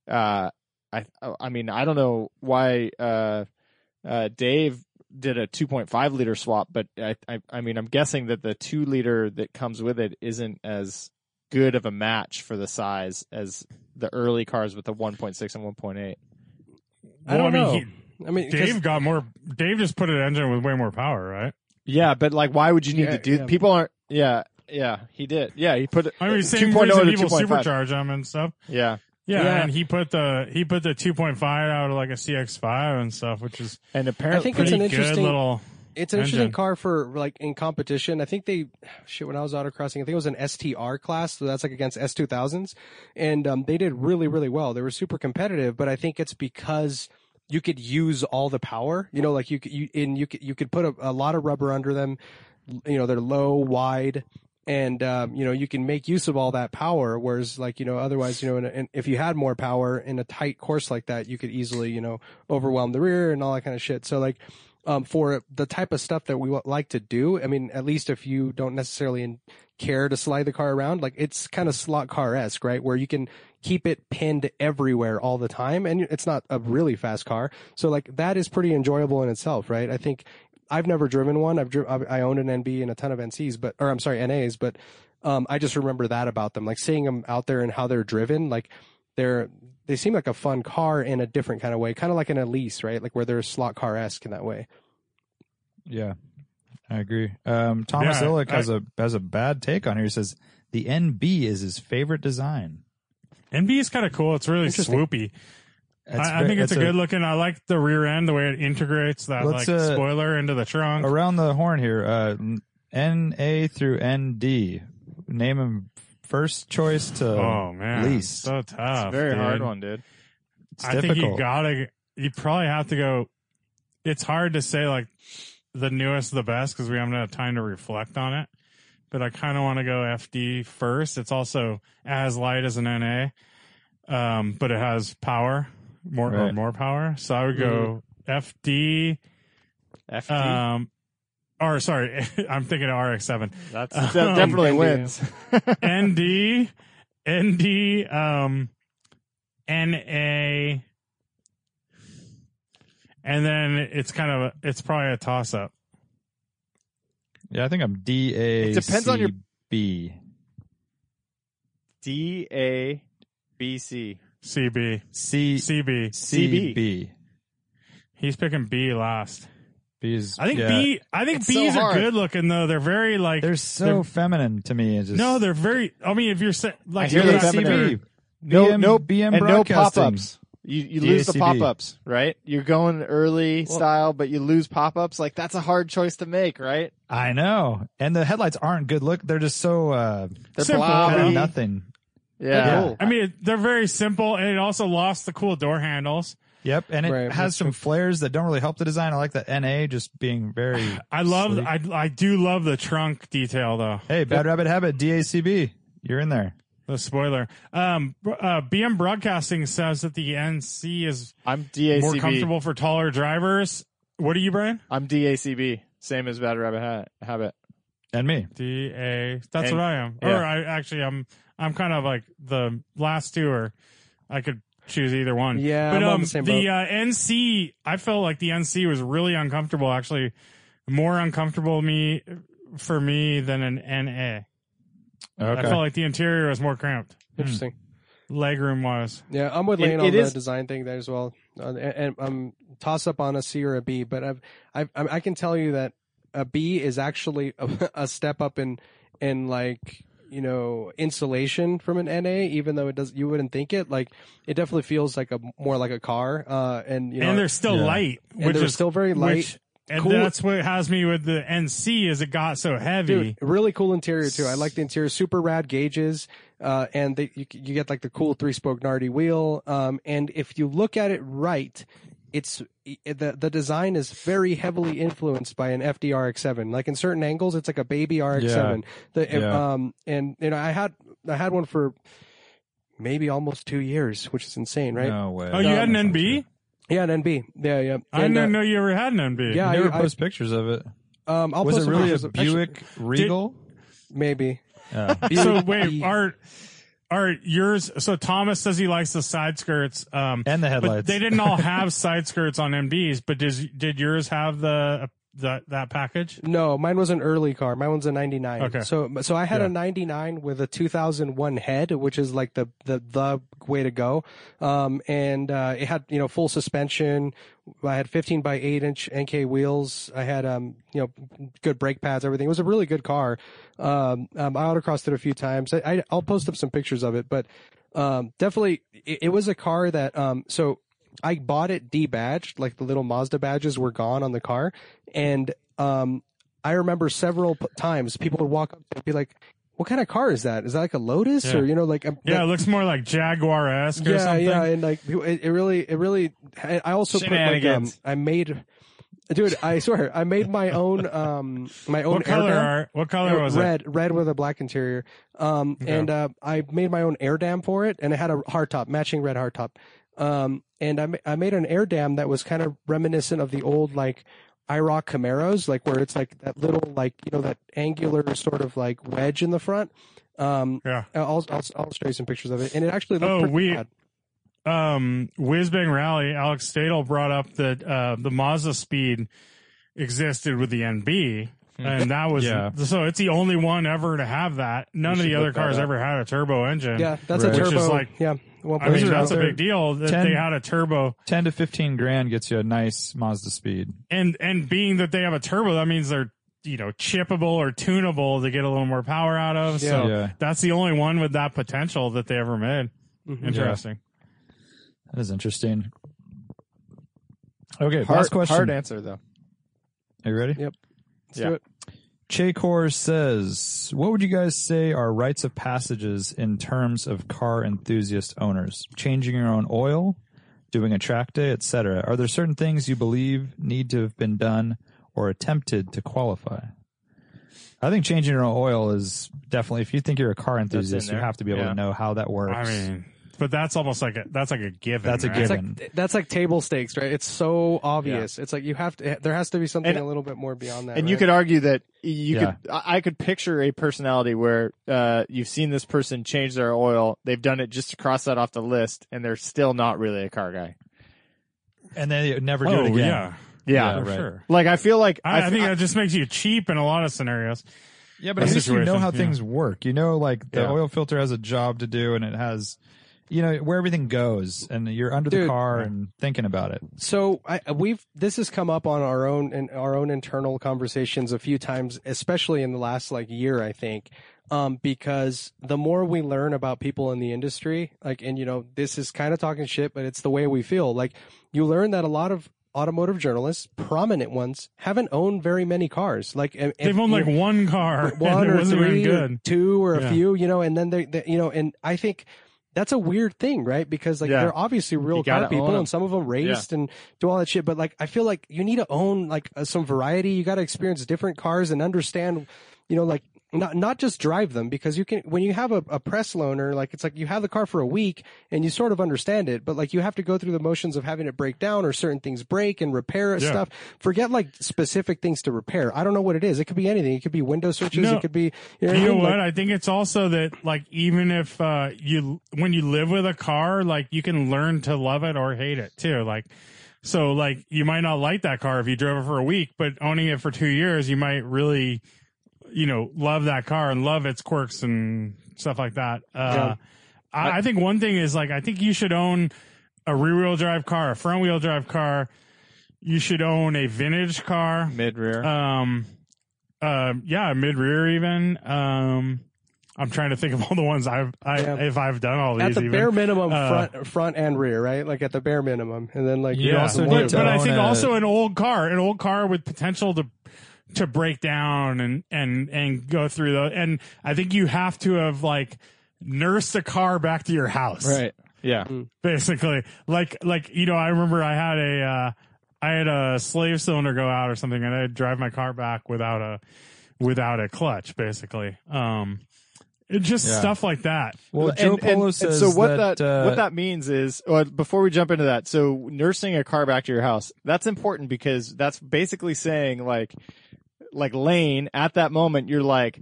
uh, I I mean, I don't know why uh, uh, Dave did a 2.5 liter swap, but I, I, I mean, I'm guessing that the two liter that comes with it isn't as good of a match for the size as the early cars with the 1.6 and 1.8. I don't Well, know. he- I mean, 'cause- Dave got more. Dave just put an engine with way more power, right? Yeah, but like, why would you need Yeah, to do? yeah. People aren't. Yeah, yeah, he did. Yeah, he put. I mean, same 2.0 reason to people 2.5. supercharge them and stuff. Yeah, Yeah, Yeah. and he put the he put the 2.5 out of like a CX5 and stuff, which is and apparently, I think it's an interesting- little. It's an interesting car for like in competition. I think they shit when I was autocrossing. I think it was an STR class, so that's like against S2000s, and um, they did really really well. They were super competitive, but I think it's because you could use all the power. You know, like you could you and you could you could put a, a lot of rubber under them. You know, they're low, wide, and um, you know you can make use of all that power. Whereas, like you know, otherwise, you know, if you had more power in a tight course like that, you could easily you know overwhelm the rear and all that kind of shit. So like um, for the type of stuff that we like to do. I mean, at least if you don't necessarily care to slide the car around, like it's kind of slot car esque, right? Where you can keep it pinned everywhere all the time, and it's not a really fast car. So like that is pretty enjoyable in itself, right? I think I've never driven one. I've dri- I've- I own an NB and a ton of NCs, but or I'm sorry, NAs, but um, I just remember that about them, like seeing them out there and how they're driven, like they're they seem like a fun car in a different kind of way, kind of like an Elise, right? Like where they're slot car esque in that way. Yeah, I agree. Um, Thomas Yeah, Illick I- has a has a bad take on here. He says the NB is his favorite design. NB is kind of cool. It's really swoopy. It's I, I think it's, a good looking. I like the rear end, the way it integrates that like uh, spoiler into the trunk. around the horn here. Uh, N A through N D. Name him first choice to oh man, least. so tough. it's a very dude. hard one, dude. It's I think you difficult. gotta. You probably have to go. It's hard to say like the newest, the best because we haven't had time to reflect on it. But I kind of want to go FD first. It's also as light as an NA, um, but it has power more or more power. So I would go FD. FD. Um, or sorry, I'm thinking of RX-7. That's um, that definitely ND. wins. ND, ND, um, NA, and then it's kind of a, it's probably a toss up. Yeah, I think I'm D A. It depends on your- B. D A B C. CB, C CB. C B. He's picking B last. B's. I think yeah. B. I think It's so B's are hard. good looking though. They're very like. They're so they're- feminine to me. It's just no, they're very. I mean, if you're sa- like hear you're the not- feminine. CB. No, BM, no, BM and no broadcasting. pop-ups. You you lose the DACB. pop-ups, right? You're going early style, but you lose pop-ups. Like that's a hard choice to make, right? I know, and the headlights aren't good look. They're just so uh, They're Simple. kind of nothing. Yeah. Cool. I mean, they're very simple, and it also lost the cool door handles. Yep, and it Right, has some flares that don't really help the design. I like that NA just being very. I love. sleek. I I do love the trunk detail though. Hey, Bad Rabbit Habit, DACB, you're in there. The spoiler. Um, uh, BM Broadcasting says that the NC is I'm DACB. more comfortable for taller drivers. What are you, Brian? I'm DACB. Same as Bad Rabbit ha- Habit. And me. D A. That's And- what I am. yeah. Or I actually, I'm. I'm kind of like the last two, or I could choose either one. Yeah, but I'm on um, the same the boat. uh, NC, I felt like the NC was really uncomfortable. Actually, more uncomfortable me for me than an NA. I felt like the interior was more cramped, Interesting. legroom wise. Yeah, I'm with It- Lane on it the is- design thing there as well, uh, and, and um, toss up on a C or a B. But I've, I've, I can tell you that a B is actually a, a step up in, in like you know insulation from an NA, even though it does you wouldn't think it. Like it definitely feels like a more like a car, uh, and you know, and they're still yeah. light, and which they're is still very light. Which, and Cool. that's what has me with the NC is it got so heavy. Dude, really cool interior too. I like the interior, super rad gauges, uh, and they, you, you get like the cool three spoke Nardi wheel. Um, and if you look at it right, it's the the design is very heavily influenced by an FDRX7. Like in certain angles, it's like a baby RX7. The, Yeah. um, and you know, I had I had one for maybe almost two years, which is insane, right? No way. oh, you had an NB? Yeah, an NB. Yeah, yeah. I And, uh, didn't know you ever had an NB. yeah, I never I- post pictures of it. Um, I'll Was post it really a pictures of- actually, Buick Regal? Maybe. Yeah. So wait, B. are yours? So Thomas says he likes the side skirts, um, And the headlights. they didn't all have side skirts on MDs. But does did yours have the that that package? No, mine was an early car. Mine was a 99. Okay. So so I had Yeah. a 99 with a 2001 head, which is like the the the way to go. Um and uh it had, you know, full suspension. I had 15 by 8 inch Enkei wheels. I had um you know good brake pads, everything. It was a really good car. Um, um I autocrossed it a few times. I, I I'll post up some pictures of it, but um definitely it, it was a car that um so I bought it debadged, like the little Mazda badges were gone on the car, and um, I remember several p- times people would walk up and be like, "What kind of car is that? Is that like a Lotus Yeah. or you know like a, Yeah, it looks more like Jaguar esque or yeah, something. yeah, and like it, it really, it really. I also put like um, I made, dude, I swear, I made my own um my own What color dam. are what color was it? red, red with a black interior. Um, and uh, I made my own air dam for it, and it had a hardtop, matching red hardtop. Um, and I, ma- I made an air dam that was kind of reminiscent of the old like IROC Camaros, like where it's like that little like you know that angular sort of like wedge in the front. Um, Yeah. I'll, I'll I'll show you some pictures of it, and it actually looked Oh, pretty we- bad. um Whizbang Rally, Alex Stadel brought up that uh the Mazda Speed existed with the NB. And that was Yeah. so it's the only one ever to have that. None of the other cars ever had a turbo engine. Yeah, that's Right. a Which turbo. is like- yeah, one I mean that's a big deal that Ten- they had a turbo Ten to fifteen grand gets you a nice Mazda Speed. and and being that they have a turbo that means they're you know chippable or tunable to get a little more power out of. So Yeah. that's the only one with that potential that they ever made. Mm-hmm. Interesting. That is interesting. Okay, Hard, last question. hard answer though. Are you ready? Yep. Let's Yeah. do it. Chakor says, "What would you guys say are rites of passages in terms of car enthusiast owners? Changing your own oil, doing a track day, etc. Are there certain things you believe need to have been done or attempted to qualify?" I think changing your own oil is definitely. If you think you're a car enthusiast, you have to be able Yeah. to know how that works. I mean, but that's almost like a that's like a given. That's a right? It's given. like that's like table stakes, right? It's so obvious. It's like you have to. There has to be something And- a little bit more beyond that. And you could argue that you Yeah. could. I I could picture a personality where uh, you've seen this person change their oil. They've done it just to cross that off the list, and they're still not really a car guy. and then you never do oh it again. yeah, Yeah, for right. sure. like I feel like I think that just makes you cheap in a lot of scenarios. Yeah, but at least you know how yeah. things work. You know, like the Yeah. oil filter has a job to do, and it has, you know, where everything goes, and you're under the car and thinking about it. So I, we've this has come up on our own in our own internal conversations a few times, especially in the last like year, I think. Um, because the more we learn about people in the industry, like, and you know, this is kind of talking shit, but it's the way we feel. Like, you learn that a lot of automotive journalists, prominent ones, haven't owned very many cars. Like, and- and, They've owned like one car, one or three, or good. two or a Yeah. few, you know, and then they, they, you know, and I think that's a weird thing, right? Because like Yeah. they're obviously real car people, and some of them raced and do all that shit. But like, I feel like you need to own like uh, some variety. You got to experience different cars and understand, you know, like. Not not just drive them because you can when you have a, a press loaner like it's like you have the car for a week and you sort of understand it but like you have to go through the motions of having it break down or certain things break and repair Yeah. stuff forget like specific things to repair I don't know what it is it could be anything it could be window switches No. it could be you know, You know what? Like, I think it's also that like even if uh you when you live with a car, like you can learn to love it or hate it too. Like so like you might not like that car if you drove it for a week, but owning it for 2 years, you might really you know, love that car and love its quirks and stuff like that. Uh I, I think one thing is like I think you should own a rear wheel drive car, a front wheel drive car. You should own a vintage car. mid rear. Um, uh, yeah, mid rear even. Um, I'm trying to think of all the ones I've, I, Yeah. if I've done all these. at the even. bare minimum Uh, front front and rear right like at the bare minimum and then like You yeah, also but, need to but I think a- also an old car, an old car with potential to to break down and and and go through the. And I think you have to have like nursed a car back to your house, right. Yeah. basically like like you know i remember i had a uh i had a slave cylinder go out or something and i'd drive my car back without a without a clutch basically um it just Yeah. stuff like that Well, Joe Polo says so what that, that, uh, what that means is well, before we jump into that. So nursing a car back to your house that's important because that's basically saying like like Lane at that moment you're like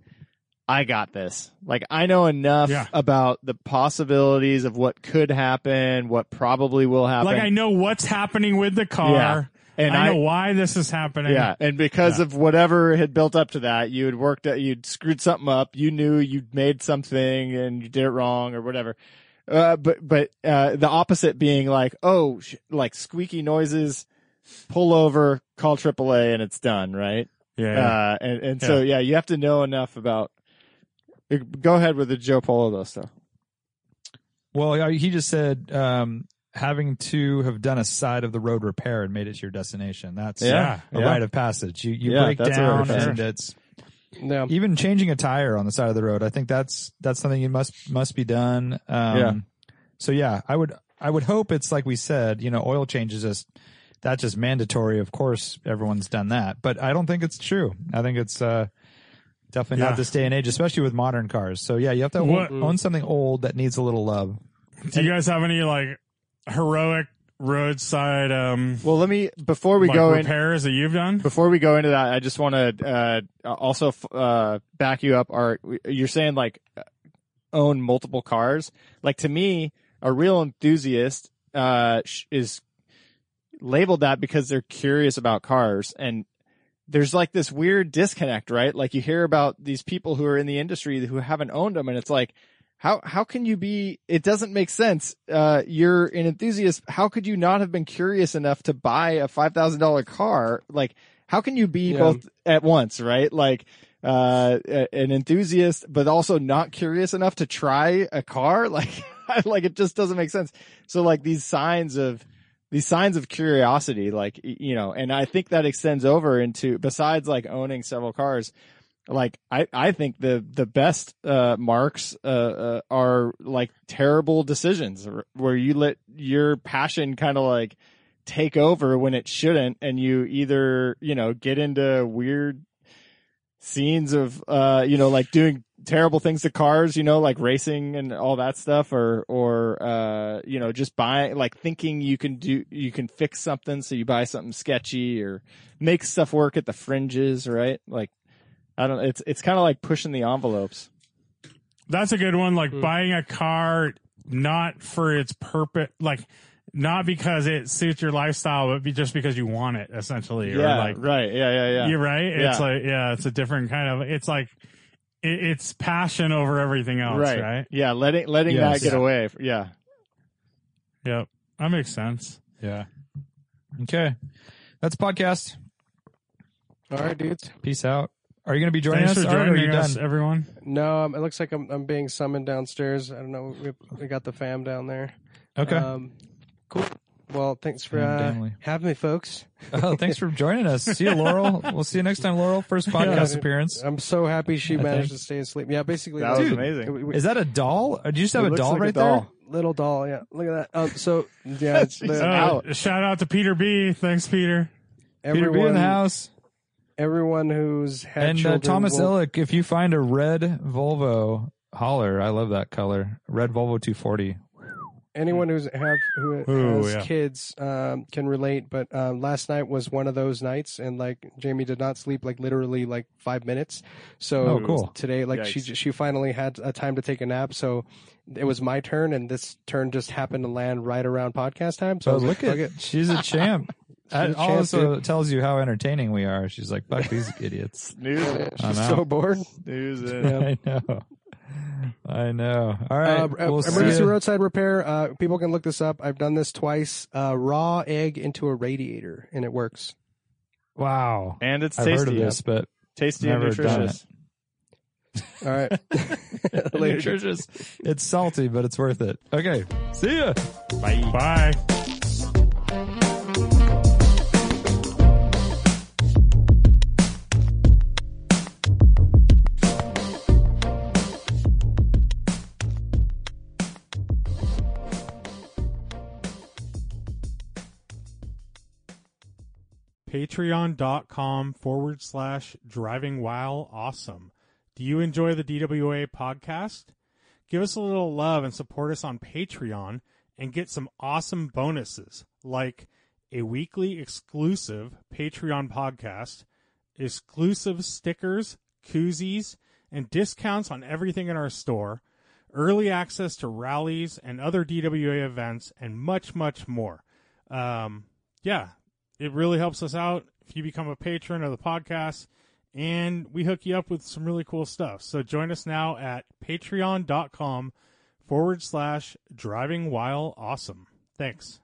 I got this. Like I know enough Yeah. about the possibilities of what could happen, what probably will happen. Like I know what's happening with the car. Yeah. And I know why this is happening. Yeah, and because Yeah. of whatever had built up to that, you had worked at, you'd screwed something up. You knew you'd made something and you did it wrong or whatever. Uh, but but uh, the opposite being like, oh, sh- like squeaky noises, pull over, call AAA, and it's done, right? Yeah. yeah. Uh, and and so yeah, you have to know enough about. uh, Go ahead with the Joe Polo though stuff. Well, he just said um, having to have done a side of the road repair and made it to your destination. That's Yeah, a yeah. rite of passage. You you Yeah, break that's down and it's Yeah. even changing a tire on the side of the road. I think that's that's something you must must be done. Um, Yeah. So yeah, I would I would hope it's like we said. You know, oil changes just that's just mandatory. Of course, everyone's done that, but I don't think it's true. I think it's uh, definitely Yeah. not this day and age, especially with modern cars. So yeah, you have to What- own, own something old that needs a little love. Do you guys have any like heroic roadside um Well, let me before we like, go in. repairs that you've done? Before we go into that, I just want to uh, also uh, back you up. Art, you're saying like own multiple cars. Like to me, a real enthusiast uh, sh- is labeled that because they're curious about cars, and there's like this weird disconnect, right? Like you hear about these people who are in the industry who haven't owned them, and it's like. How how can you be? It doesn't make sense. Uh, you're an enthusiast. How could you not have been curious enough to buy a five thousand dollar car? Like, how can you be Yeah. both at once, right? Like, uh, an enthusiast, but also not curious enough to try a car. Like, like it just doesn't make sense. So like these signs of, these signs of curiosity, like, you know, and I think that extends over into, besides like owning several cars, like I, I think the, the best, uh, marks, uh, uh, are like terrible decisions where you let your passion kind of like take over when it shouldn't. And you either, you know, get into weird scenes of, uh, you know, like doing terrible things to cars, you know, like racing and all that stuff or, or, uh, you know, just buying, like thinking you can do, you can fix something. So you buy something sketchy or make stuff work at the fringes, right? Like, I don't, it's, it's kind of like pushing the envelopes. That's a good one. Like Hmm. buying a car not for its purpose, like not because it suits your lifestyle, but be just because you want it, essentially. Yeah. Or like, right. Yeah. Yeah. Yeah. you're right. It's Yeah. like, yeah, it's a different kind of. It's like it, it's passion over everything else, right? right. Yeah. Letting, letting Yes. that get Yeah. away. Yeah. Yep, that makes sense. Yeah. Okay. That's podcast. All right, dudes. Peace out. Are you going to be joining Thanks us? for Art, or are joining you us, done? everyone. No, um, it looks like I'm I'm being summoned downstairs. I don't know. We, we got the fam down there. Okay. Um, cool. Well, thanks for uh, having me, folks. oh, thanks for joining us. See you, Laurel. We'll see you next time, Laurel. First podcast Yeah. appearance. I'm so happy she I managed think. to stay asleep. Yeah, basically, That was amazing. we- we- Is that a doll? Or do you just have It a doll like a right there? little doll. Yeah, look at that. Um, so yeah, it's the, out. shout out to Peter B. Thanks, Peter. there? Peter everyone B in the house. Everyone who's had And uh, Thomas will- Illick, if you find a red Volvo, holler. I love that color. Red Volvo 240. Anyone who's have who Ooh, has yeah. kids um, can relate. But um, last night was one of those nights, and like Jamie did not sleep like literally like five minutes. So Oh, cool. today, like she Yikes. she finally had a time to take a nap. So it was my turn, and this turn just happened to land right around podcast time. So I was like, look at it." she's a champ. That a champ, also tells you how entertaining we are. She's like, fuck these idiots. Snoozing. I'm She's out. so bored. Snoozing. I know. I know. All right. Uh, we'll emergency ya. roadside repair. Uh, people can look this up. I've done this twice. Uh, raw egg into a radiator, and it works. Wow. And it's I've tasty. heard of this, but Tasty and Never done nutritious. All right. Later. nutritious. It's salty, but it's worth it. Okay. See ya. Bye. Bye. Patreon.com forward slash driving while awesome. Do you enjoy the DWA podcast? Give us a little love and support us on Patreon and get some awesome bonuses like a weekly exclusive Patreon podcast, exclusive stickers, koozies, and discounts on everything in our store, early access to rallies and other DWA events, and much, much more. Um, yeah, it really helps us out if you become a patron of the podcast, and we hook you up with some really cool stuff. So join us now at patreon.com forward slash driving while awesome. Thanks.